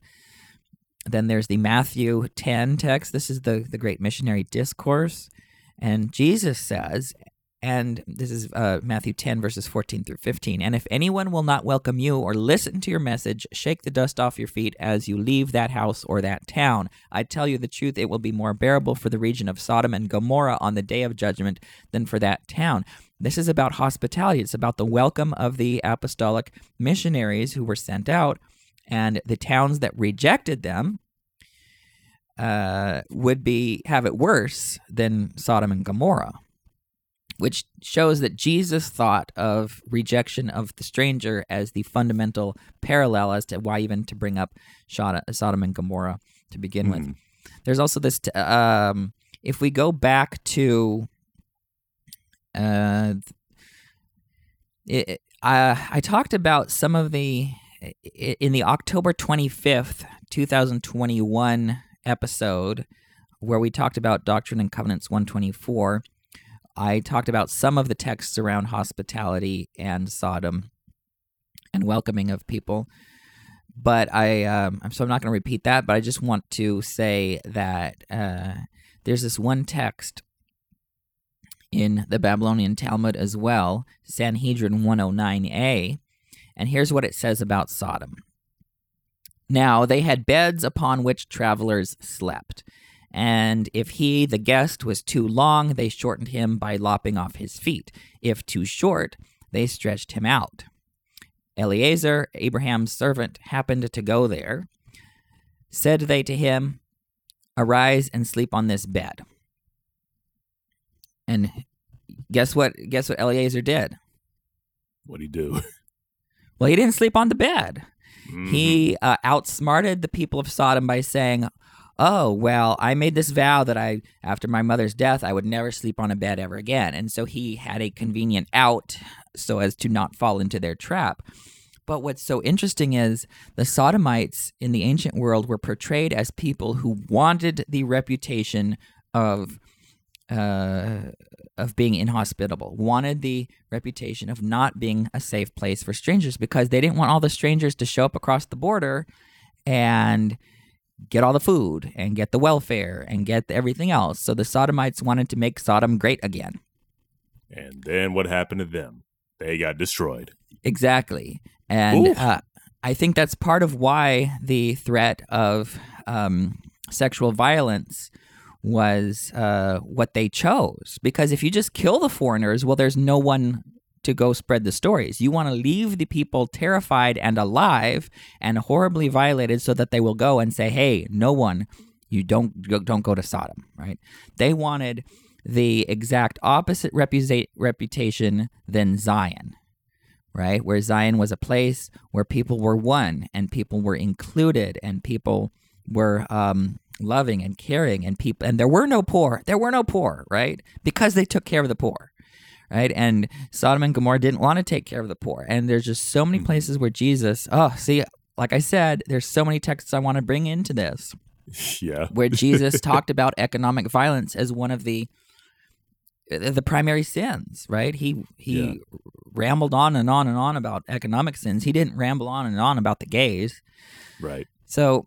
then there's the Matthew 10 text. This is the, the great missionary discourse. And Jesus says, and this is uh, Matthew 10, verses 14 through 15. And if anyone will not welcome you or listen to your message, shake the dust off your feet as you leave that house or that town. I tell you the truth, it will be more bearable for the region of Sodom and Gomorrah on the day of judgment than for that town. This is about hospitality. It's about the welcome of the apostolic missionaries who were sent out, and the towns that rejected them uh, would be have it worse than Sodom and Gomorrah which shows that Jesus thought of rejection of the stranger as the fundamental parallel as to why even to bring up Sodom and Gomorrah to begin mm. with. Hmm. There's also this. T- um, if we go back to, uh, it, I I talked about some of the in the October 25th, 2021 episode where we talked about Doctrine and Covenants 124 I talked about some of the texts around hospitality and Sodom and welcoming of people. But I, um, so I'm not going to repeat that, but I just want to say that uh, there's this one text in the Babylonian Talmud as well, Sanhedrin 109a, and here's what it says about Sodom. Now they had beds upon which travelers slept. And if he, the guest, was too long, they shortened him by lopping off his feet. If too short, they stretched him out. Eliezer, Abraham's servant, happened to go there. Said they to him, Arise and sleep on this bed. And guess what? Guess what Eliezer did? What'd he do? *laughs* Well, he didn't sleep on the bed. Mm-hmm. He uh, outsmarted the people of Sodom by saying, oh, well, I made this vow that I, after my mother's death, I would never sleep on a bed ever again. And so he had a convenient out so as to not fall into their trap. But what's so interesting is the Sodomites in the ancient world were portrayed as people who wanted the reputation of uh, of being inhospitable, wanted the reputation of not being a safe place for strangers because they didn't want all the strangers to show up across the border and get all the food and get the welfare and get everything else. So the Sodomites wanted to make Sodom great again. And then what happened to them? They got destroyed. Exactly. And uh, I think that's part of why the threat of um, sexual violence was uh, what they chose. Because if you just kill the foreigners, well, there's no one to go spread the stories. You want to leave the people terrified and alive and horribly violated so that they will go and say, "Hey, no one, you don't don't go to Sodom." Right? They wanted the exact opposite reputa- reputation than Zion. Right? Where Zion was a place where people were one and people were included and people were um, loving and caring and people and there were no poor. There were no poor, right? Because they took care of the poor right? And Sodom and Gomorrah didn't want to take care of the poor. And there's just so many mm-hmm. places where Jesus, oh, see, like I said, there's so many texts I want to bring into this. Yeah. where Jesus *laughs* talked about economic violence as one of the the primary sins, right? He he yeah. rambled on and on and on about economic sins. He didn't ramble on and on about the gays. Right. So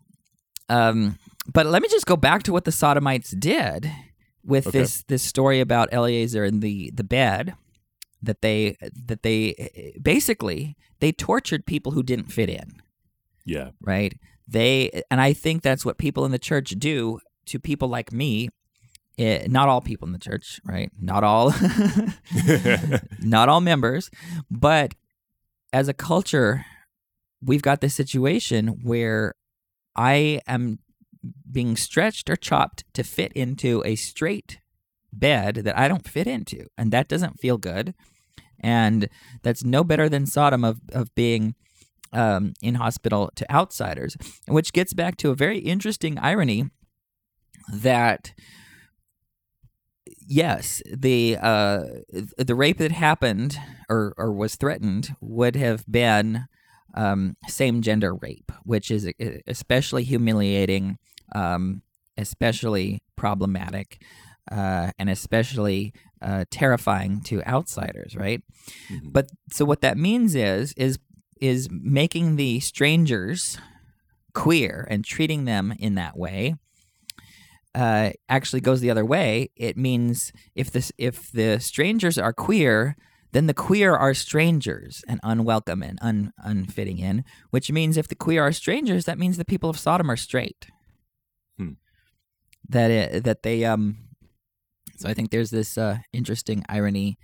um but let me just go back to what the Sodomites did with okay. this this story about Eliezer and the the bed that they that they basically they tortured people who didn't fit in. Yeah. Right? They and I think that's what people in the church do to people like me. It, eh, not all people in the church, right? Not all *laughs* not all members, but as a culture we've got this situation where I am being stretched or chopped to fit into a straight bed that I don't fit into. And that doesn't feel good. And that's no better than Sodom of, of being um, inhospitable to outsiders, which gets back to a very interesting irony that yes, the uh, the rape that happened or or was threatened would have been um, same gender rape, which is especially humiliating um, especially problematic uh, and especially uh, terrifying to outsiders, right? Mm-hmm. But so what that means is is is making the strangers queer and treating them in that way uh, actually goes the other way. It means if this if the strangers are queer, then the queer are strangers and unwelcome and un, unfitting in. Which means if the queer are strangers, that means the people of Sodom are straight. That it, that they um. So I think there's this uh, interesting irony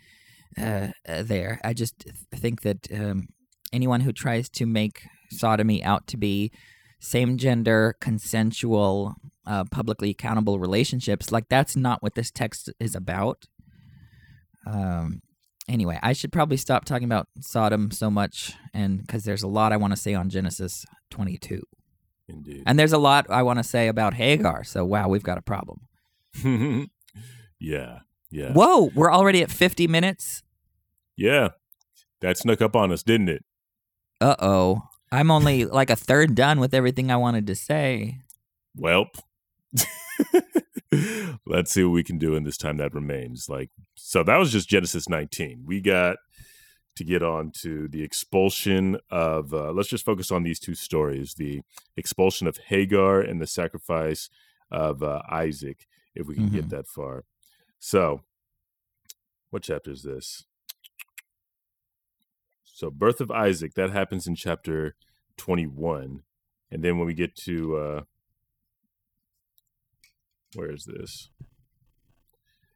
uh, uh, there. I just think that um, anyone who tries to make sodomy out to be same gender, consensual, uh, publicly accountable relationships, like that's not what this text is about. Um, anyway, I should probably stop talking about Sodom so much, and because there's a lot I want to say on Genesis 22, Indeed. and there's a lot I want to say about Hagar. So wow, we've got a problem. *laughs* yeah. Yeah. Whoa, we're already at 50 minutes. Yeah. That snuck up on us, didn't it? Uh oh. I'm only *laughs* like a third done with everything I wanted to say. Welp. *laughs* Let's see what we can do in this time that remains. Like, so that was just Genesis 19. We got to get on to the expulsion of, uh, let's just focus on these two stories the expulsion of Hagar and the sacrifice of uh, Isaac, if we can get that far. So, what chapter is this? So, birth of Isaac, that happens in chapter 21. And then when we get to, uh, where is this?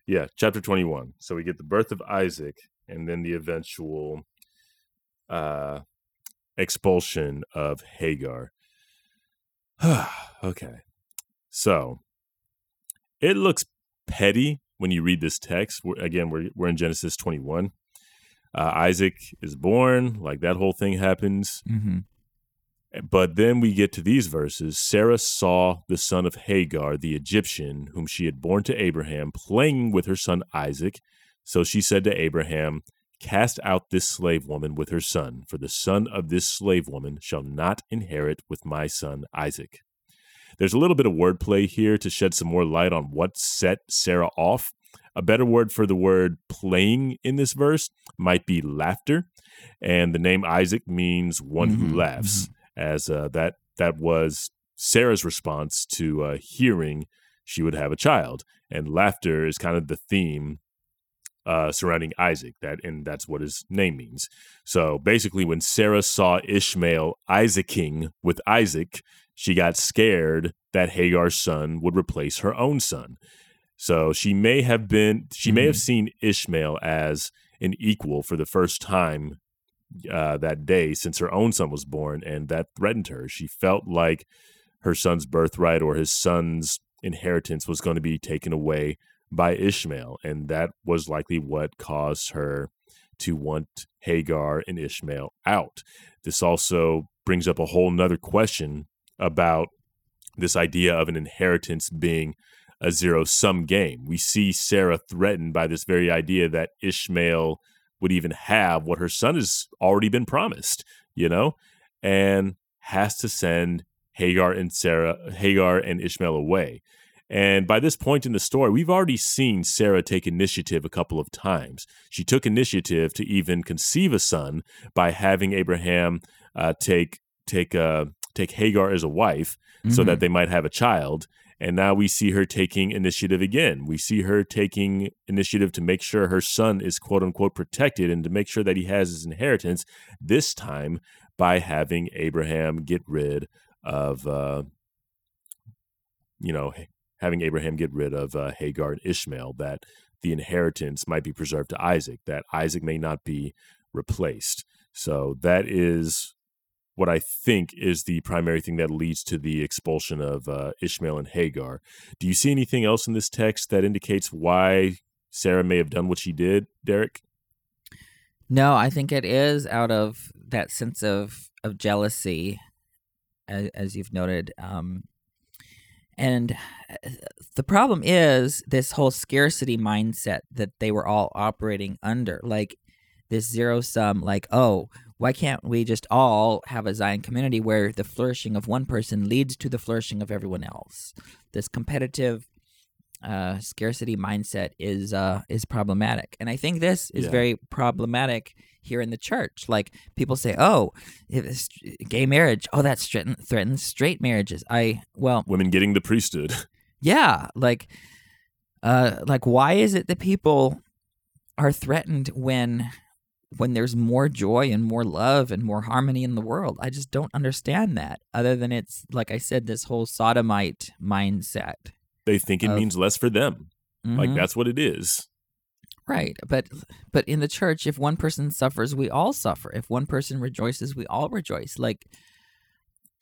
Yeah, chapter 21. So we get the birth of Isaac and then the eventual uh, expulsion of Hagar. *sighs* okay. So it looks petty when you read this text. We're, again, we're, we're in Genesis 21. Uh, Isaac is born, like that whole thing happens. Mm-hmm. But then we get to these verses. Sarah saw the son of Hagar, the Egyptian, whom she had borne to Abraham, playing with her son Isaac. So she said to Abraham, Cast out this slave woman with her son, for the son of this slave woman shall not inherit with my son Isaac. There's a little bit of wordplay here to shed some more light on what set Sarah off. A better word for the word playing in this verse might be laughter, and the name Isaac means one Mhm, who laughs as uh, that that was Sarah's response to uh, hearing she would have a child, and laughter is kind of the theme uh, surrounding Isaac. That and that's what his name means. So basically, when Sarah saw Ishmael Isaacing with Isaac, she got scared that Hagar's son would replace her own son. So she may have been she may have seen Ishmael as an equal for the first time uh, that day since her own son was born, and that threatened her. She felt like her son's birthright or his son's inheritance was going to be taken away by Ishmael, and that was likely what caused her to want Hagar and Ishmael out. This also brings up a whole nother question about this idea of an inheritance being a zero sum game. We see Sarah threatened by this very idea that Ishmael would even have what her son has already been promised, you know, and has to send Hagar and Sarah, Hagar and Ishmael away. And by this point in the story, we've already seen Sarah take initiative a couple of times. She took initiative to even conceive a son by having Abraham uh, take take uh, take Hagar as a wife, so Mhm. that they might have a child. And now we see her taking initiative again. We see her taking initiative to make sure her son is quote unquote protected and to make sure that he has his inheritance. This time by having Abraham get rid of, uh, you know, having Abraham get rid of uh, Hagar and Ishmael, that the inheritance might be preserved to Isaac, that Isaac may not be replaced. So that is what I think is the primary thing that leads to the expulsion of uh, Ishmael and Hagar. Do you see anything else in this text that indicates why Sarah may have done what she did, Derek? No, I think it is out of that sense of of jealousy, as, as you've noted. Um, and uh, the problem is this whole scarcity mindset that they were all operating under, like this zero sum. Like, oh, why can't we just all have a Zion community where the flourishing of one person leads to the flourishing of everyone else? This competitive uh, scarcity mindset is uh, is problematic, and I think this is Yeah. very problematic here in the church. Like people say, "Oh, gay marriage, oh that threatens threatens straight marriages." I well, Women getting the priesthood. yeah, like, uh, like why is it that people are threatened when when there's more joy and more love and more harmony in the world? I just don't understand that. Other than it's like I said, this whole sodomite mindset. They think it Of- means less for them. Like Mhm. that's what it is. Right, but but in the church, if one person suffers, we all suffer. If one person rejoices, we all rejoice. Like,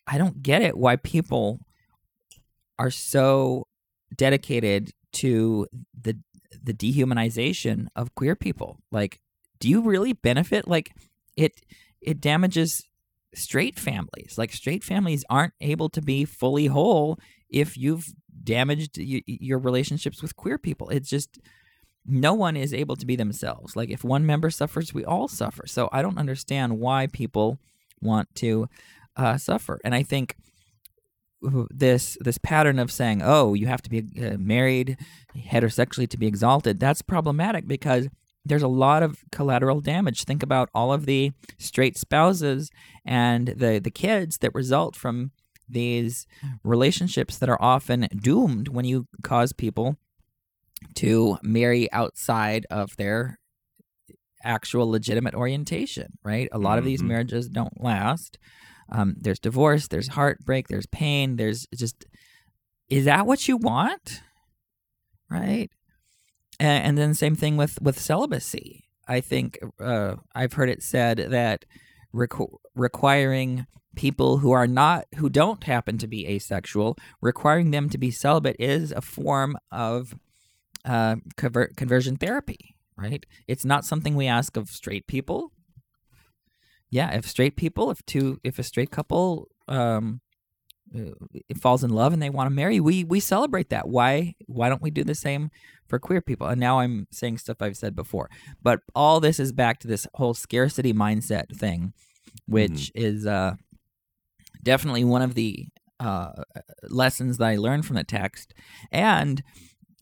I don't get it why people are so dedicated to the the dehumanization of queer people. Like, do you really benefit? Like, it it damages straight families. Like, straight families aren't able to be fully whole if you've damaged y- your relationships with queer people. It's just no one is able to be themselves. Like if one member suffers, we all suffer. So I don't understand why people want to uh, suffer. And I think this this pattern of saying, "Oh, you have to be uh, married heterosexually to be exalted," that's problematic because there's a lot of collateral damage. Think about all of the straight spouses and the the kids that result from these relationships that are often doomed when you cause people to marry outside of their actual legitimate orientation, right? A lot of these Mhm. marriages don't last. Um, there's divorce, there's heartbreak, there's pain, there's just, is that what you want? Right? And, and then same thing with, with celibacy. I think uh, I've heard it said that requ- requiring people who are not, who don't happen to be asexual, requiring them to be celibate is a form of uh, conver- conversion therapy, right? It's not something we ask of straight people. Yeah, if straight people, if two, if a straight couple um, falls in love and they want to marry, we we celebrate that. Why why don't we do the same for queer people? And now I'm saying stuff I've said before, but all this is back to this whole scarcity mindset thing, which is uh, definitely one of the uh, lessons that I learned from the text, and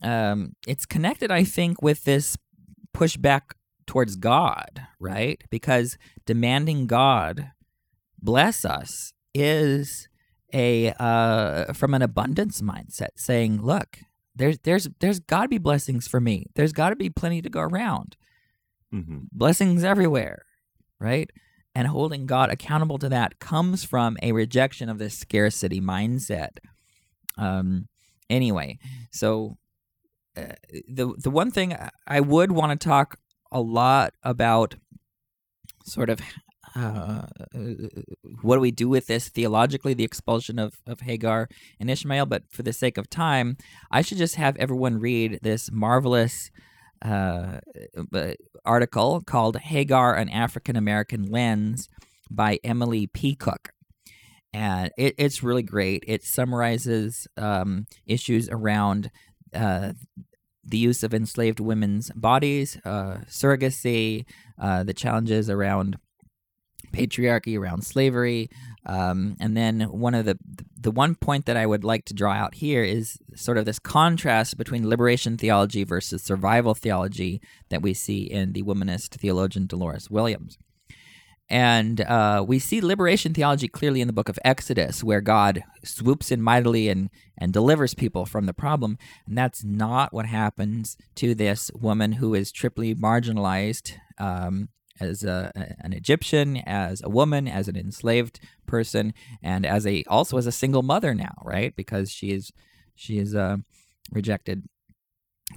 um, it's connected, I think, with this pushback towards God, right? Because demanding God bless us is a uh, from an abundance mindset, saying, "Look, there's there's there's got to be blessings for me. There's got to be plenty to go around. hmm Blessings everywhere, right?" And holding God accountable to that comes from a rejection of this scarcity mindset. Um, anyway, so uh, the the one thing I would want to talk a lot about, sort of, uh, what do we do with this theologically, the expulsion of of Hagar and Ishmael? But for the sake of time, I should just have everyone read this marvelous. Uh, article called Hagar, an African American Lens by Emily P. Cook and it, it's really great. It summarizes um, issues around uh, the use of enslaved women's bodies, uh, surrogacy, uh, the challenges around patriarchy, around slavery, um, and then one of the the one point that I would like to draw out here is sort of this contrast between liberation theology versus survival theology that we see in the womanist theologian Dolores Williams. And uh, we see liberation theology clearly in the book of Exodus, where God swoops in mightily and, and delivers people from the problem. And that's not what happens to this woman who is triply marginalized um, as a, an Egyptian, as a woman, as an enslaved person, and as a also as a single mother now, right? Because she is she is uh, rejected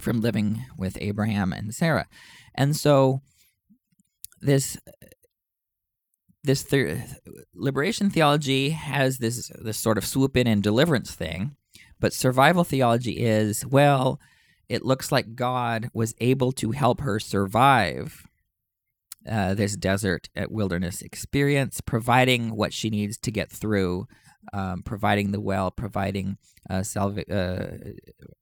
from living with Abraham and Sarah, and so this this liberation theology has this this sort of swoop in and deliverance thing, but survival theology is well, it looks like God was able to help her survive uh, this desert wilderness experience, providing what she needs to get through, um, providing the well, providing uh, uh,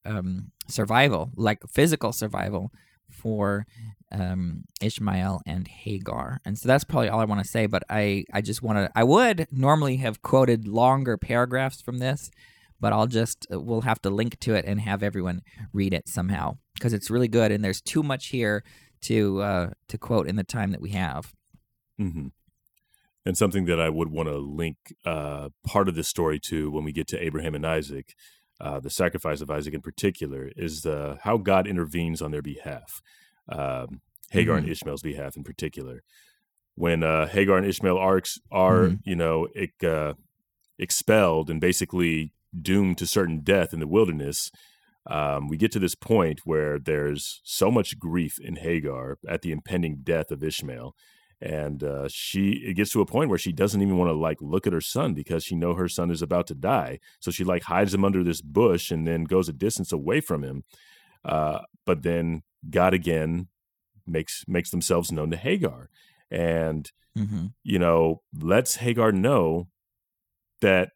um, survival, like physical survival for um, Ishmael and Hagar. And so that's probably all I want to say. But I, I just want to, I would normally have quoted longer paragraphs from this, but I'll just, we'll have to link to it and have everyone read it somehow because it's really good. And there's too much here to, uh, to quote in the time that we have. hmm And something that I would want to link uh, part of this story to when we get to Abraham and Isaac. uh, the sacrifice of Isaac in particular, is the how God intervenes on their behalf, um, Hagar Mhm. and Ishmael's behalf in particular. When uh, Hagar and Ishmael are, are Mhm. you know, uh, expelled and basically doomed to certain death in the wilderness, um, we get to this point where there's so much grief in Hagar at the impending death of Ishmael, and uh, she it gets to a point where she doesn't even want to like look at her son because she know her son is about to die. So she like hides him under this bush and then goes a distance away from him. Uh, but then God again makes makes themselves known to Hagar, and hmm you know lets Hagar know that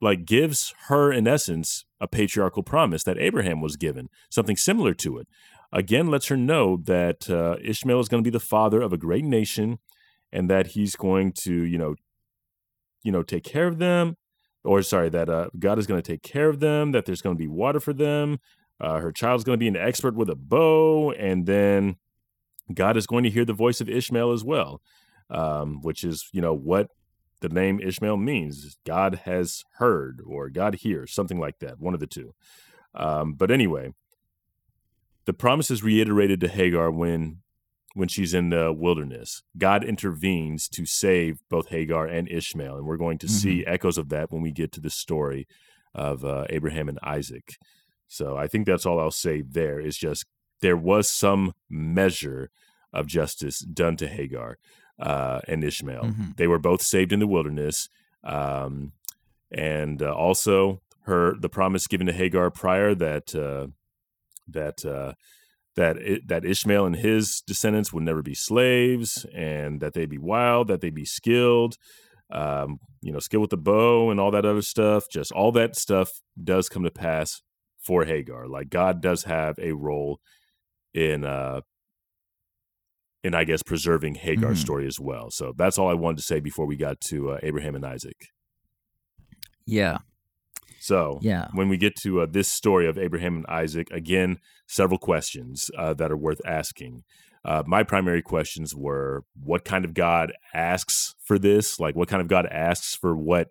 like gives her in essence a patriarchal promise that Abraham was given, something similar to it. Again, lets her know that uh, Ishmael is going to be the father of a great nation, and that he's going to, you know, you know, take care of them, or sorry, that uh, God is going to take care of them. That there's going to be water for them. Uh, her child's going to be an expert with a bow, and then God is going to hear the voice of Ishmael as well, um, which is, you know, what the name Ishmael means. God has heard or God hears, something like that, one of the two. Um, but anyway, the promise is reiterated to Hagar when when she's in the wilderness. God intervenes to save both Hagar and Ishmael, and we're going to see echoes of that when we get to the story of uh, Abraham and Isaac. So I think that's all I'll say there is just there was some measure of justice done to Hagar uh, and Ishmael. Mhm. They were both saved in the wilderness, um, and uh, also her the promise given to Hagar prior that uh, that uh, that it, that Ishmael and his descendants would never be slaves, and that they'd be wild, that they'd be skilled, um, you know, skilled with the bow and all that other stuff. Just all that stuff does come to pass for Hagar. Like God does have a role in uh in I guess preserving Hagar's Mhm. story as well. So that's all I wanted to say before we got to uh, Abraham and Isaac. Yeah, So yeah. when we get to uh, this story of Abraham and Isaac, again, several questions uh, that are worth asking. Uh, my primary questions were what kind of God asks for this? Like, what kind of God asks for what,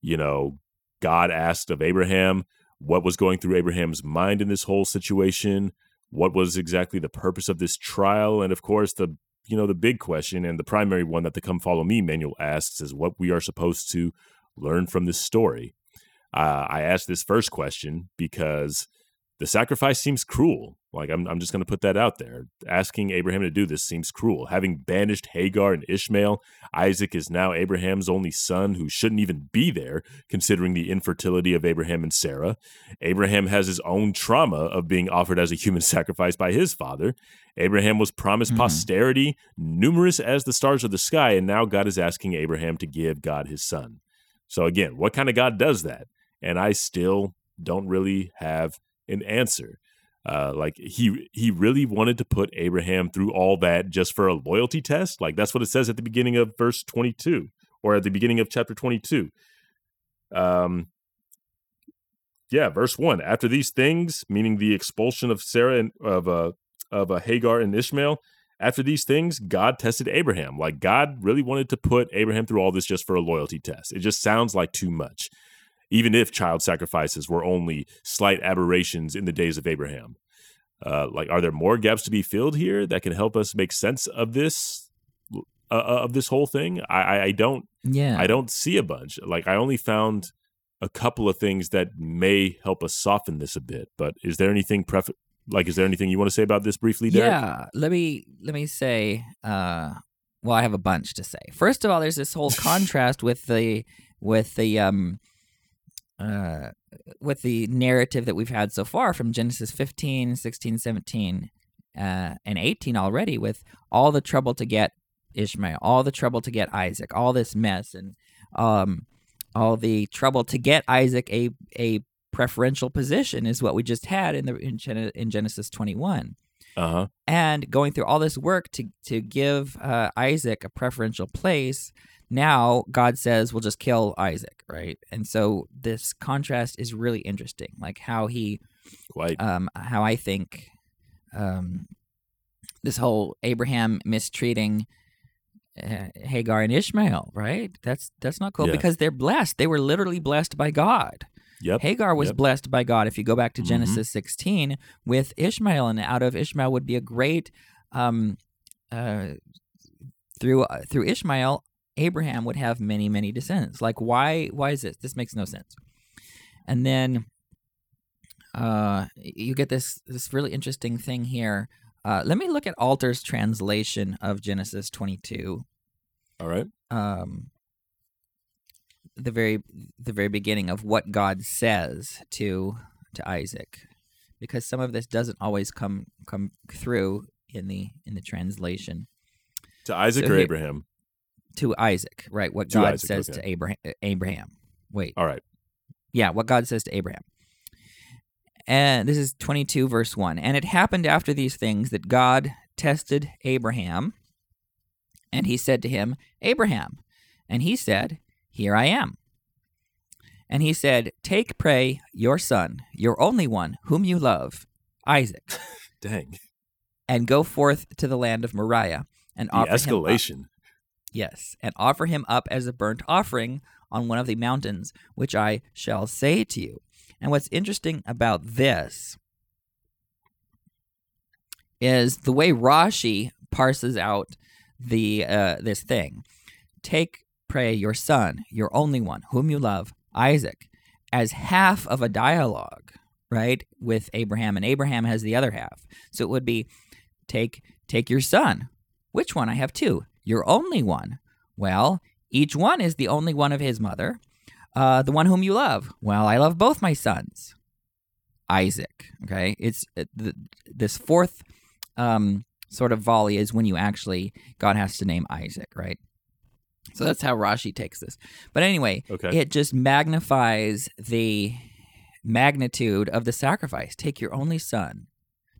you know, God asked of Abraham? What was going through Abraham's mind in this whole situation? What was exactly the purpose of this trial? And of course, the you know the big question and the primary one that the Come Follow Me manual asks is what we are supposed to learn from this story. Uh, I asked this first question because the sacrifice seems cruel. Like I'm, I'm just going to put that out there. Asking Abraham to do this seems cruel. Having banished Hagar and Ishmael, Isaac is now Abraham's only son who shouldn't even be there, considering the infertility of Abraham and Sarah. Abraham has his own trauma of being offered as a human *laughs* sacrifice by his father. Abraham was promised Mhm. posterity, numerous as the stars of the sky, and now God is asking Abraham to give God his son. So again, what kind of God does that? And I still don't really have an answer. Uh, like he he really wanted to put Abraham through all that just for a loyalty test. Like that's what it says at the beginning of verse twenty two, or at the beginning of chapter twenty two. Um, yeah, verse one. After these things, meaning the expulsion of Sarah and of uh, of uh, Hagar and Ishmael. After these things, God tested Abraham. Like God really wanted to put Abraham through all this just for a loyalty test. It just sounds like too much even if child sacrifices were only slight aberrations in the days of Abraham. Uh, like, are there more gaps to be filled here that can help us make sense of this uh, of this whole thing? I, I, I don't Yeah. I don't see a bunch. Like, I only found a couple of things that may help us soften this a bit. But is there anything pref- like is there anything you want to say about this briefly, Derek? Yeah, let me let me say. Uh, well, I have a bunch to say. First of all, there's this whole contrast with the with the um, uh, with the narrative that we've had so far from Genesis 15, 16, 17, uh, and 18 already, with all the trouble to get Ishmael, all the trouble to get Isaac, all this mess, and um, all the trouble to get Isaac a a preferential position is what we just had in the in, Gen- in Genesis 21 Uh huh. and going through all this work to to give uh, Isaac a preferential place. Now God says we'll just kill Isaac, right? And so this contrast is really interesting, like how he, Quite. um, how I think, um, this whole Abraham mistreating uh, Hagar and Ishmael, right? That's that's not cool Yeah. because they're blessed. They were literally blessed by God. Yep. Hagar was Yep. blessed by God. If you go back to Mhm. Genesis 16 with Ishmael, and out of Ishmael would be a great, um, uh, through uh, through Ishmael, Abraham would have many many descendants. Like why why is this? This makes no sense. And then, uh, you get this this really interesting thing here. Uh, let me look at Alter's translation of Genesis 22 All right. um, the very the very beginning of what God says to to Isaac, because some of this doesn't always come come through in the in the translation To Isaac So or here- Abraham? To Isaac, right? What To God Isaac, says okay. to Abraham. Eh, Abraham. Wait, All right. yeah, what God says to Abraham. And this is 22, verse 1. And it happened after these things that God tested Abraham, and he said to him, Abraham. And he said, Here I am. And he said, Take, pray, your son, your only one, whom you love, Isaac, *laughs* Dang. and go forth to the land of Moriah, and The offer him up escalation. Yes, and offer him up as a burnt offering on one of the mountains, which I shall say to you. And what's interesting about this is the way Rashi parses out the uh, this thing. Take, pray, your son, your only one, whom you love, Isaac, as half of a dialogue, right, with Abraham, and Abraham has the other half. So it would be, take, take your son. Which one? I have two. Your only one. Well, each one is the only one of his mother. Uh, the one whom you love. Well, I love both my sons. Isaac. Okay, it's uh, the, this fourth um, sort of volley is when you actually God has to name Isaac, right? So that's how Rashi takes this. But anyway, Okay. it just magnifies the magnitude of the sacrifice. Take your only son,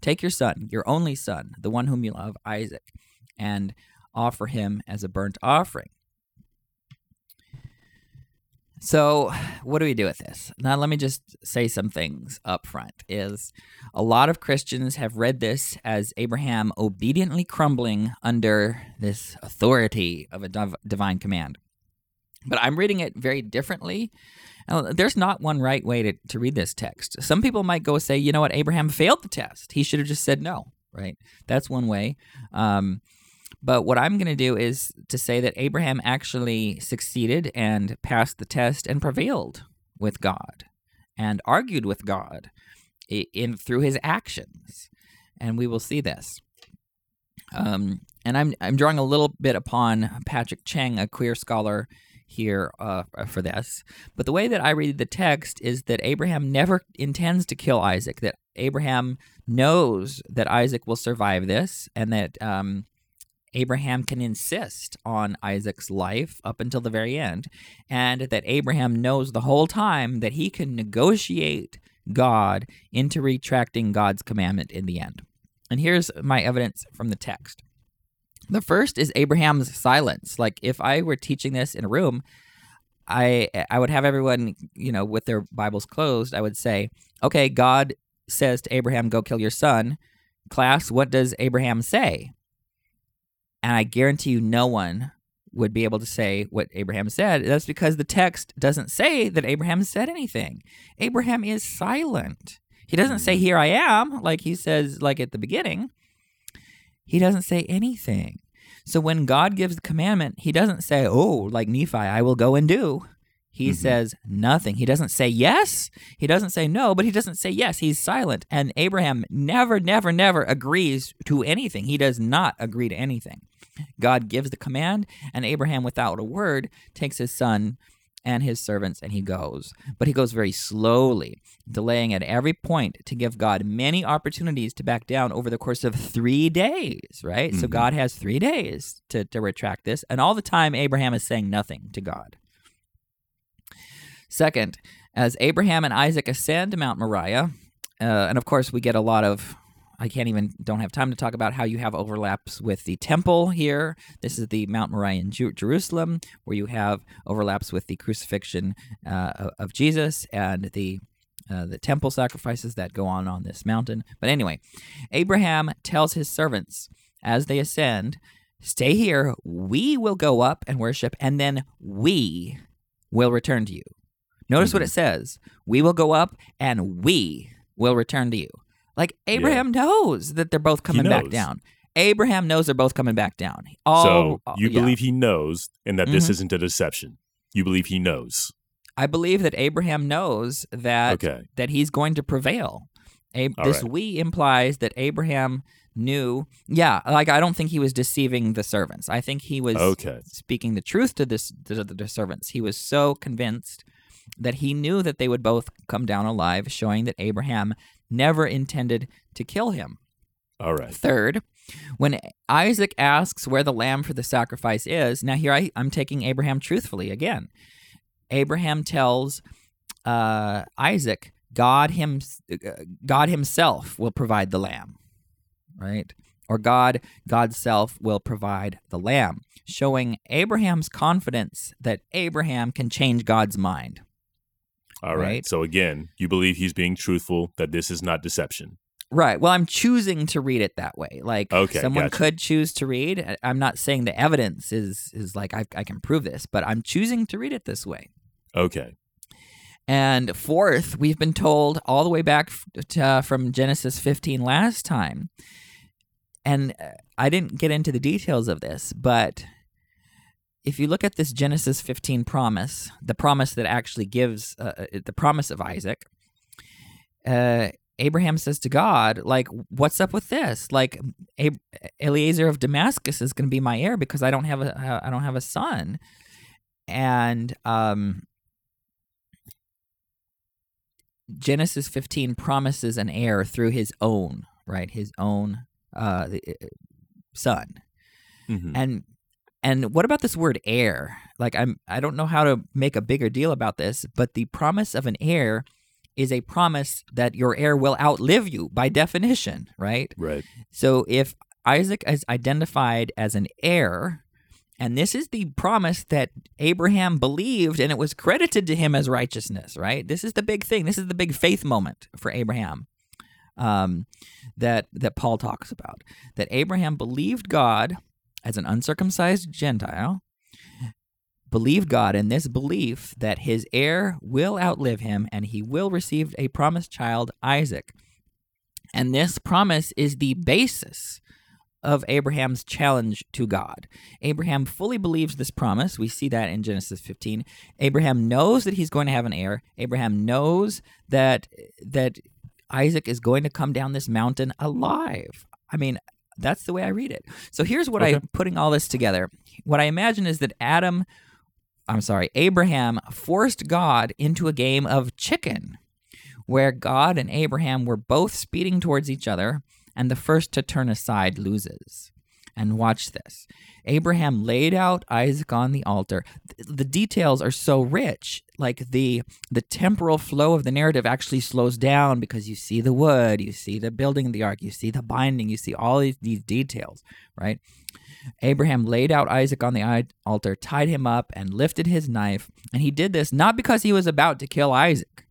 take your son, your only son, the one whom you love, Isaac, and offer him as a burnt offering. So, what do we do with this? Now, let me just say some things up front. Is a lot of Christians have read this as Abraham obediently crumbling under this authority of a div- divine command. But I'm reading it very differently. There's not one right way to, to read this text. Some people might go say, you know what, Abraham failed the test. He should have just said no, right? That's one way. Um, but what I'm going to do is to say that Abraham actually succeeded and passed the test and prevailed with God and argued with God in through his actions, and we will see this. Um, and I'm I'm drawing a little bit upon Patrick Cheng, a queer scholar here uh, for this. But the way that I read the text is that Abraham never intends to kill Isaac. That Abraham knows that Isaac will survive this, and that um, Abraham can insist on Isaac's life up until the very end, and that Abraham knows the whole time that he can negotiate God into retracting God's commandment in the end. And here's my evidence from the text. The first is Abraham's silence. Like if I were teaching this in a room, I I would have everyone, you know, with their Bibles closed, I would say, "Okay, God says to Abraham, go kill your son." Class, what does Abraham say? And I guarantee you no one would be able to say what Abraham said. That's because the text doesn't say that Abraham said anything. Abraham is silent. He doesn't say, mm. Here I am, like he says, like at the beginning. He doesn't say anything. So when God gives the commandment, he doesn't say, Oh, like Nephi, I will go and do. He Mhm. says nothing. He doesn't say yes. He doesn't say no, but he doesn't say yes. He's silent. And Abraham never, never, never agrees to anything. He does not agree to anything. God gives the command, and Abraham, without a word, takes his son and his servants and he goes. But he goes very slowly, delaying at every point to give God many opportunities to back down over the course of three days, right? So Mhm. God has three days to, to retract this. And all the time, Abraham is saying nothing to God. Second, as Abraham and Isaac ascend Mount Moriah, uh, and of course, we get a lot of. I can't even don't have time to talk about how you have overlaps with the temple here. This is the Mount Moriah in Ju- Jerusalem, where you have overlaps with the crucifixion uh, of- Jesus and the uh, the temple sacrifices that go on on this mountain. But anyway, Abraham tells his servants as they ascend, "Stay here. We will go up and worship, and then we will return to you." Notice what it says. We will go up and we will return to you. Like Abraham knows that they're both coming back down. Abraham knows they're both coming back down. All, so all- you yeah. believe he knows and that this Mhm. isn't a deception. You believe he knows. I believe that Abraham knows that Okay. that he's going to prevail. Ab- this right. we implies that Abraham knew. Yeah, like I don't think he was deceiving the servants. I think he was Okay. speaking the truth to this to the servants. He was so convinced that he knew that they would both come down alive, showing that Abraham never intended to kill him. All right. Third, when Isaac asks where the lamb for the sacrifice is, now here I, I'm taking Abraham truthfully again. Abraham tells uh, Isaac, God him, God Himself will provide the lamb, right? Or God, God's self will provide the lamb, showing Abraham's confidence that Abraham can change God's mind. All right. Right. So again, you believe he's being truthful, that this is not deception. Right. Well, I'm choosing to read it that way. Like Okay, someone gotcha. could choose to read. I'm not saying the evidence is is like I, I can prove this, but I'm choosing to read it this way. Okay. And fourth, we've been told all the way back to, uh, from Genesis 15 last time, and uh, I didn't get into the details of this, but if you look at this Genesis 15 promise, the promise that actually gives uh, uh, the promise of Isaac, uh, Abraham says to God, like, what's up with this? Like, Ab- Eliezer of Damascus is going to be my heir because I don't have a I don't have a son, and um, Genesis 15 promises an heir through his own, right? His own uh, uh, son. Mhm. And and what about this word heir? Like I'm I don't know how to make a bigger deal about this, but the promise of an heir is a promise that your heir will outlive you by definition, right? Right. So if Isaac is identified as an heir, and this is the promise that Abraham believed and it was credited to him as righteousness, right? This is the big thing. This is the big faith moment for Abraham um, that, that Paul talks about. That Abraham believed God as an uncircumcised Gentile, believed God in this belief that his heir will outlive him and he will receive a promised child, Isaac. And this promise is the basis of Abraham's challenge to God. Abraham fully believes this promise. We see that in Genesis 15. Abraham knows that he's going to have an heir. Abraham knows that that Isaac is going to come down this mountain alive. I mean, that's the way I read it. So here's what Okay. I'm putting all this together. What I imagine is that Adam I'm sorry, Abraham forced God into a game of chicken where God and Abraham were both speeding towards each other, and the first to turn aside loses. And watch this. Abraham laid out Isaac on the altar. The details are so rich. Like the the temporal flow of the narrative actually slows down because you see the wood, you see the building of the ark, you see the binding, you see all these, these details, right? Abraham laid out Isaac on the altar, tied him up, and lifted his knife. And he did this not because he was about to kill Isaac,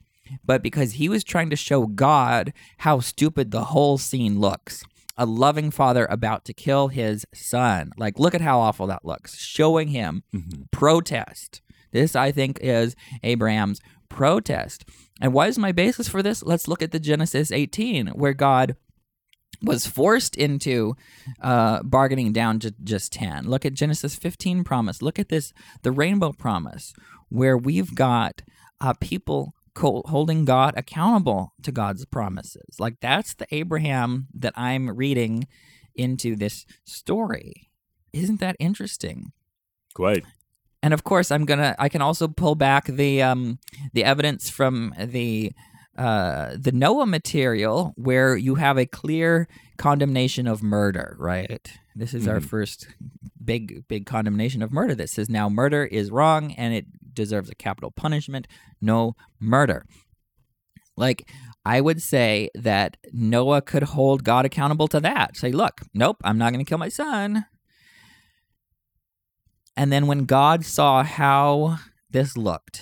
but because he was trying to show God how stupid the whole scene looks. A loving father about to kill his son. Like, look at how awful that looks. Showing him Mhm. protest. This, I think, is Abraham's protest. And what is my basis for this? Let's look at the Genesis 18, where God was forced into uh, bargaining down to just 10. Look at Genesis 15 promise. Look at this, the rainbow promise, where we've got uh, people holding God accountable to God's promises. Like that's the Abraham that I'm reading into this story. Isn't that interesting? Quite. and of course i'm gonna i can also pull back the um the evidence from the uh the noah material where you have a clear condemnation of murder right this is our Mhm. first big big condemnation of murder that says now murder is wrong and it deserves a capital punishment no murder like I would say that Noah could hold God accountable to that. Say, look, nope, I'm not going to kill my son. And then when God saw how this looked,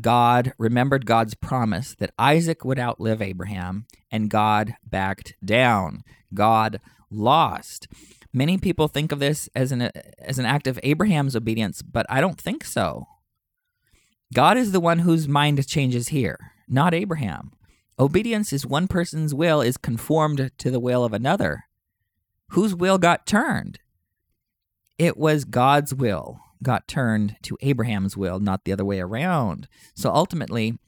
God remembered God's promise that Isaac would outlive Abraham, and God backed down. God lost. Many people think of this as an as an act of Abraham's obedience, but I don't think so. God is the one whose mind changes here, not Abraham. Obedience is one person's will is conformed to the will of another. Whose will got turned? It was God's will got turned to Abraham's will, not the other way around. So ultimately,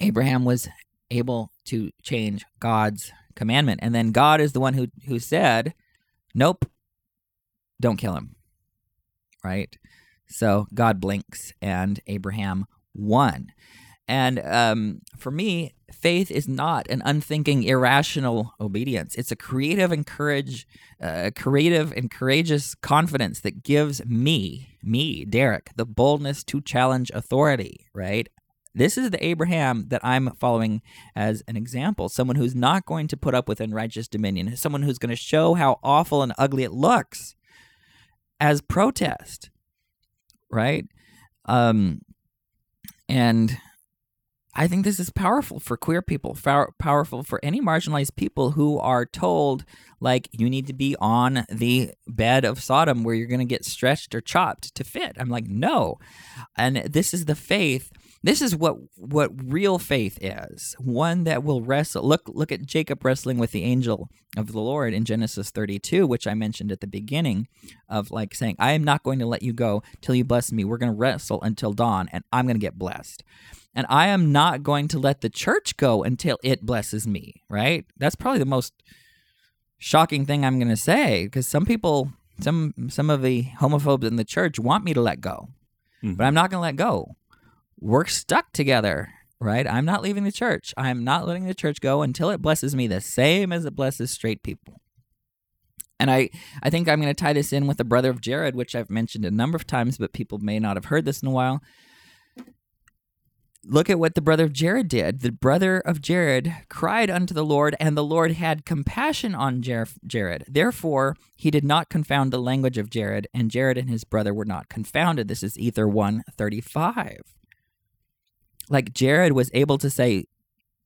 Abraham was able to change God's commandment. And then God is the one who, who said, Nope, don't kill him. Right? So God blinks and Abraham won. And um, for me, faith is not an unthinking, irrational obedience. It's a creative and courage, uh, creative and courageous confidence that gives me, me, Derek, the boldness to challenge authority. Right? This is the Abraham that I'm following as an example. Someone who's not going to put up with unrighteous dominion. Someone who's going to show how awful and ugly it looks as protest. Right? Um, and I think this is powerful for queer people, powerful for any marginalized people who are told, like, you need to be on the bed of Sodom where you're going to get stretched or chopped to fit. I'm like, no. And this is the faith. This is what what real faith is. One that will wrestle. Look look at Jacob wrestling with the angel of the Lord in Genesis 32, which I mentioned at the beginning of like saying, I am not going to let you go till you bless me. We're going to wrestle until dawn and I'm going to get blessed and I am not going to let the church go until it blesses me, right? That's probably the most shocking thing I'm going to say because some people some some of the homophobes in the church want me to let go. Mm-hmm. But I'm not going to let go. We're stuck together, right? I'm not leaving the church. I'm not letting the church go until it blesses me the same as it blesses straight people. And I, I think I'm going to tie this in with the brother of Jared, which I've mentioned a number of times, but people may not have heard this in a while look at what the brother of Jared did. The brother of Jared cried unto the Lord, and the Lord had compassion on Jer- Jared. Therefore, he did not confound the language of Jared, and Jared and his brother were not confounded. This is Ether 135. Like Jared was able to say,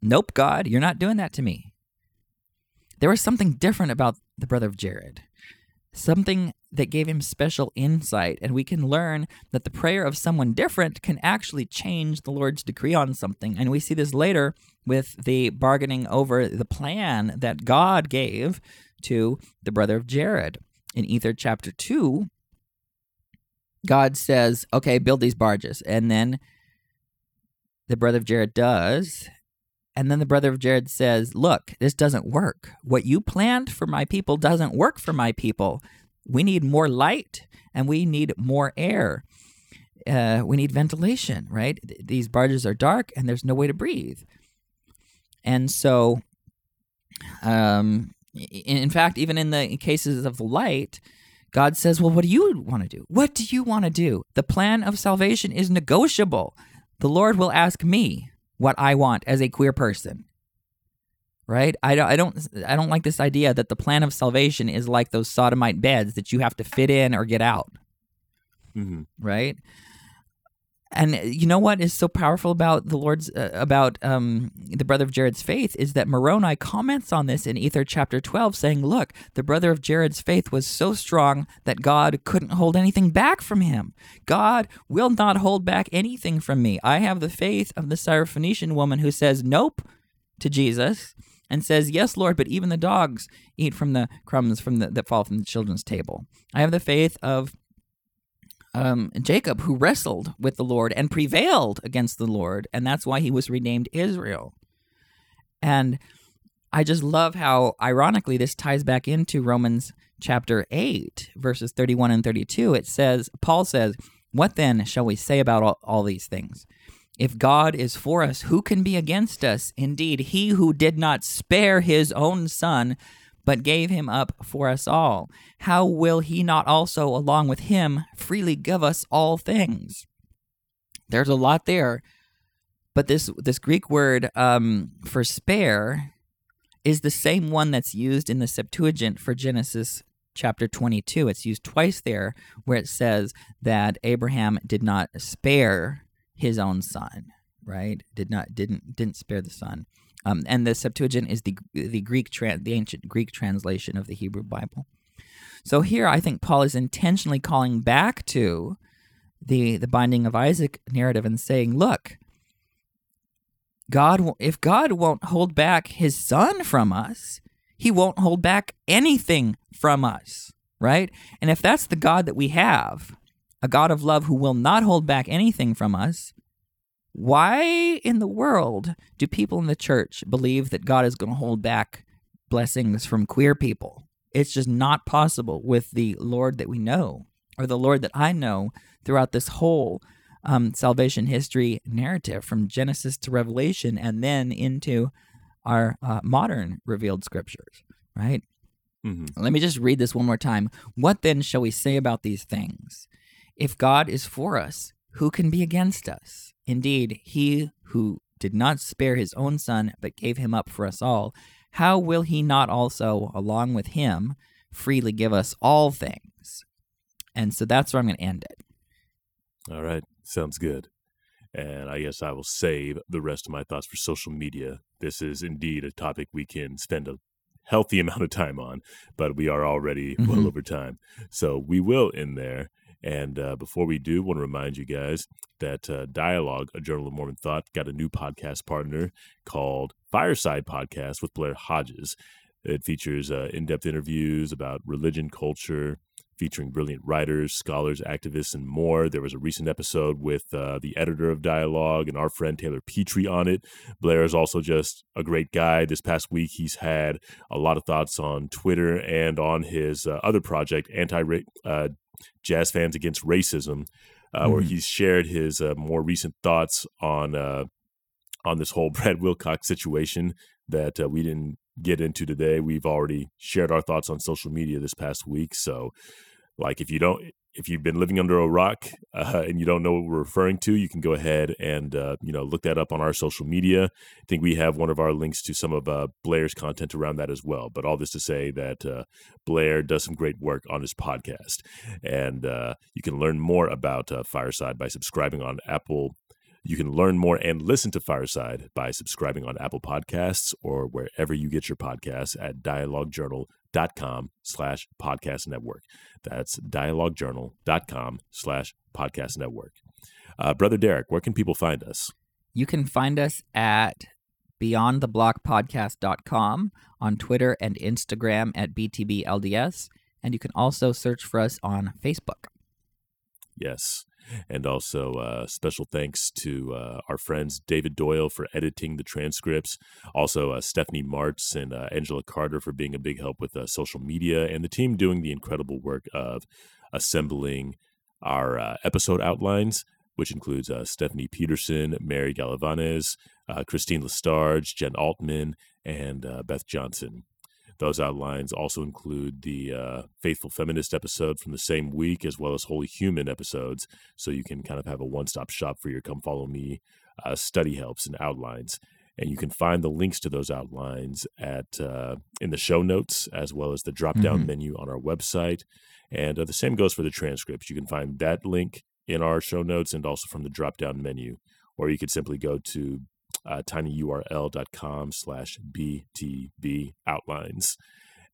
Nope, God, you're not doing that to me. There was something different about the brother of Jared something that gave him special insight. And we can learn that the prayer of someone different can actually change the Lord's decree on something. And we see this later with the bargaining over the plan that God gave to the brother of Jared. In Ether chapter 2, God says, okay, build these barges. And then the brother of Jared does. And then the brother of Jared says, Look, this doesn't work. What you planned for my people doesn't work for my people. We need more light and we need more air. Uh, we need ventilation, right? These barges are dark and there's no way to breathe. And so, um, in fact, even in the cases of the light, God says, Well, what do you want to do? What do you want to do? The plan of salvation is negotiable. The Lord will ask me, what I want as a queer person. Right? I don't, I don't I don't like this idea that the plan of salvation is like those sodomite beds that you have to fit in or get out. Mm-hmm. Right? And you know what is so powerful about the Lord's uh, about um, the brother of Jared's faith is that Moroni comments on this in Ether chapter 12 saying look the brother of Jared's faith was so strong that God couldn't hold anything back from him God will not hold back anything from me I have the faith of the Syrophoenician woman who says nope to Jesus and says, Yes, Lord, but even the dogs eat from the crumbs from the, that fall from the children's table. I have the faith of um, Jacob, who wrestled with the Lord and prevailed against the Lord, and that's why he was renamed Israel. And I just love how, ironically, this ties back into Romans chapter 8, verses 31 and 32. It says, Paul says, What then shall we say about all, all these things? If God is for us, who can be against us? Indeed, he who did not spare his own son, but gave him up for us all, how will he not also, along with him, freely give us all things? There's a lot there, but this this Greek word um, for spare is the same one that's used in the Septuagint for Genesis chapter 22. It's used twice there, where it says that Abraham did not spare his own son, right? Did not didn't didn't spare the son. Um, and the Septuagint is the the Greek tra- the ancient Greek translation of the Hebrew Bible. So here, I think Paul is intentionally calling back to the the binding of Isaac narrative and saying, look, God, if God won't hold back His Son from us, He won't hold back anything from us, right? And if that's the God that we have, a God of love who will not hold back anything from us, why in the world do people in the church believe that God is going to hold back blessings from queer people? It's just not possible with the Lord that we know, or the Lord that I know throughout this whole um, salvation history narrative from Genesis to Revelation and then into our uh, modern revealed scriptures, right? Mm-hmm. Let me just read this one more time. What then shall we say about these things? If God is for us, who can be against us? Indeed, he who did not spare his own son, but gave him up for us all, how will he not also, along with him, freely give us all things? And so that's where I'm going to end it. All right. Sounds good. And I guess I will save the rest of my thoughts for social media. This is indeed a topic we can spend a healthy *laughs* amount of time on, but we are already mm-hmm. well over time. So we will end there. And uh, before we do, I want to remind you guys that uh, Dialogue, a Journal of Mormon Thought, got a new podcast partner called Fireside Podcast with Blair Hodges. It features uh, in depth interviews about religion, culture, featuring brilliant writers, scholars, activists, and more. There was a recent episode with uh, the editor of Dialogue and our friend Taylor Petrey on it. Blair is also just a great guy. This past week, he's had a lot of thoughts on Twitter and on his uh, other project, Anti uh, Jazz Fans Against Racism, uh, mm-hmm. where he's shared his uh, more recent thoughts on uh, on this whole *laughs* Brad Wilcox situation that uh, we didn't get into today. We've already shared our thoughts on social media this past week. So, like, if you don't, if you've been living under a rock uh, and you don't know what we're referring to, you can go ahead and uh, you know look that up on our social media. I think we have one of our links to some of uh, Blair's content around that as well. But all this to say that uh, Blair does some great work on his podcast, and uh, you can learn more about uh, Fireside by subscribing on Apple you can learn more and listen to Fireside by subscribing on Apple Podcasts or wherever you get your podcasts at dialoguejournal.com slash podcast network. That's dialoguejournal.com slash podcast network. Uh, Brother Derek, where can people find us? You can find us at beyondtheblockpodcast.com on Twitter and Instagram at BTBLDS. And you can also search for us on Facebook. Yes. And also, uh, special thanks to uh, our friends David Doyle for editing the transcripts. Also, uh, Stephanie Martz and uh, Angela Carter for being a big help with uh, social media, and the team doing the incredible work of assembling our uh, episode outlines, which includes Stephanie Peterson, Mary Gallivanes, Christine Lestarge, Jen Altman, and Beth Johnson. Those outlines also include the uh, Faithful Feminist episode from the same week, as well as Holy Human episodes. So you can kind of have a one stop shop for your Come Follow Me uh, study helps and outlines. And you can find the links to those outlines at uh, in the show notes, as well as the drop down mm-hmm. menu on our website. And uh, the same goes for the transcripts. You can find that link in our show notes and also from the drop down menu. Or you could simply go to uh, tinyurl.com slash btb outlines.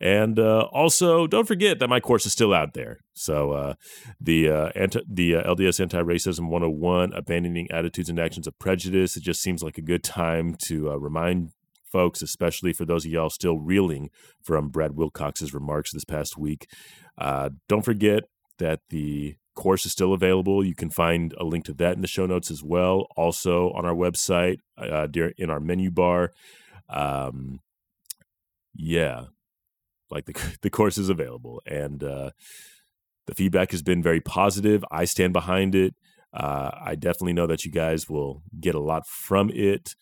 And uh, also, don't forget that my course is still out there. So uh, the uh, anti- the uh, LDS Anti Racism 101, Abandoning Attitudes and Actions of Prejudice. It just seems like a good time to uh, remind folks, especially for those of y'all still reeling from Brad Wilcox's remarks this past week. Uh, don't forget that the course is still available. You can find a link to that in the show notes as well. Also on our website, uh, in our menu bar. Um, yeah, like the *laughs* the course is available, and uh, the feedback has been very positive. I stand behind it. Uh, I definitely know that you guys will get a lot from it.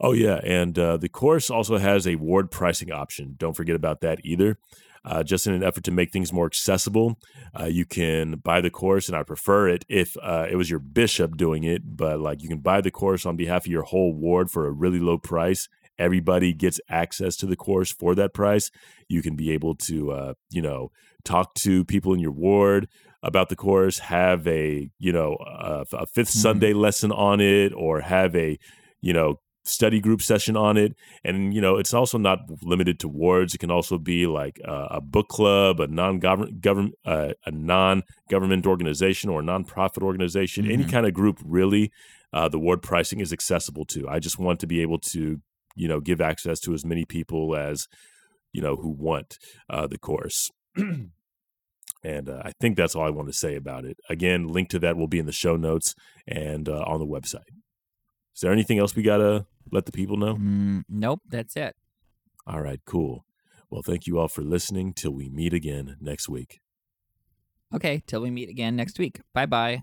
Oh yeah, and uh, the course also has a ward pricing option. Don't forget about that either uh, just in an effort to make things more accessible. Uh, you can buy the course, and I prefer it if uh, it was your bishop doing it, but like you can buy the course on behalf of your whole ward for a really low price. Everybody gets access to the course for that price. You can be able to, uh, you know, talk to people in your ward about the course, have a, you know, a, a 5th mm-hmm. Sunday lesson on it, or have a, you know, study group session on it. And, you know, it's also not limited to wards. It can also be like uh, a book club, a non-government, government, uh, a non-government organization or a nonprofit organization, any Mhm. kind of group really. Uh, the ward pricing is accessible to. I just want to be able to, you know, give access to as many people as, you know, who want uh, the course. *clears throat* and uh, I think that's all I want to say about it. Again, link to that will be in the show notes and uh, on the website. Is there anything else we gotta let the people know? Mm, nope, that's it. All right, cool. Well, thank you all for listening. Till we meet again next week. Okay, till we meet again next week. Bye bye.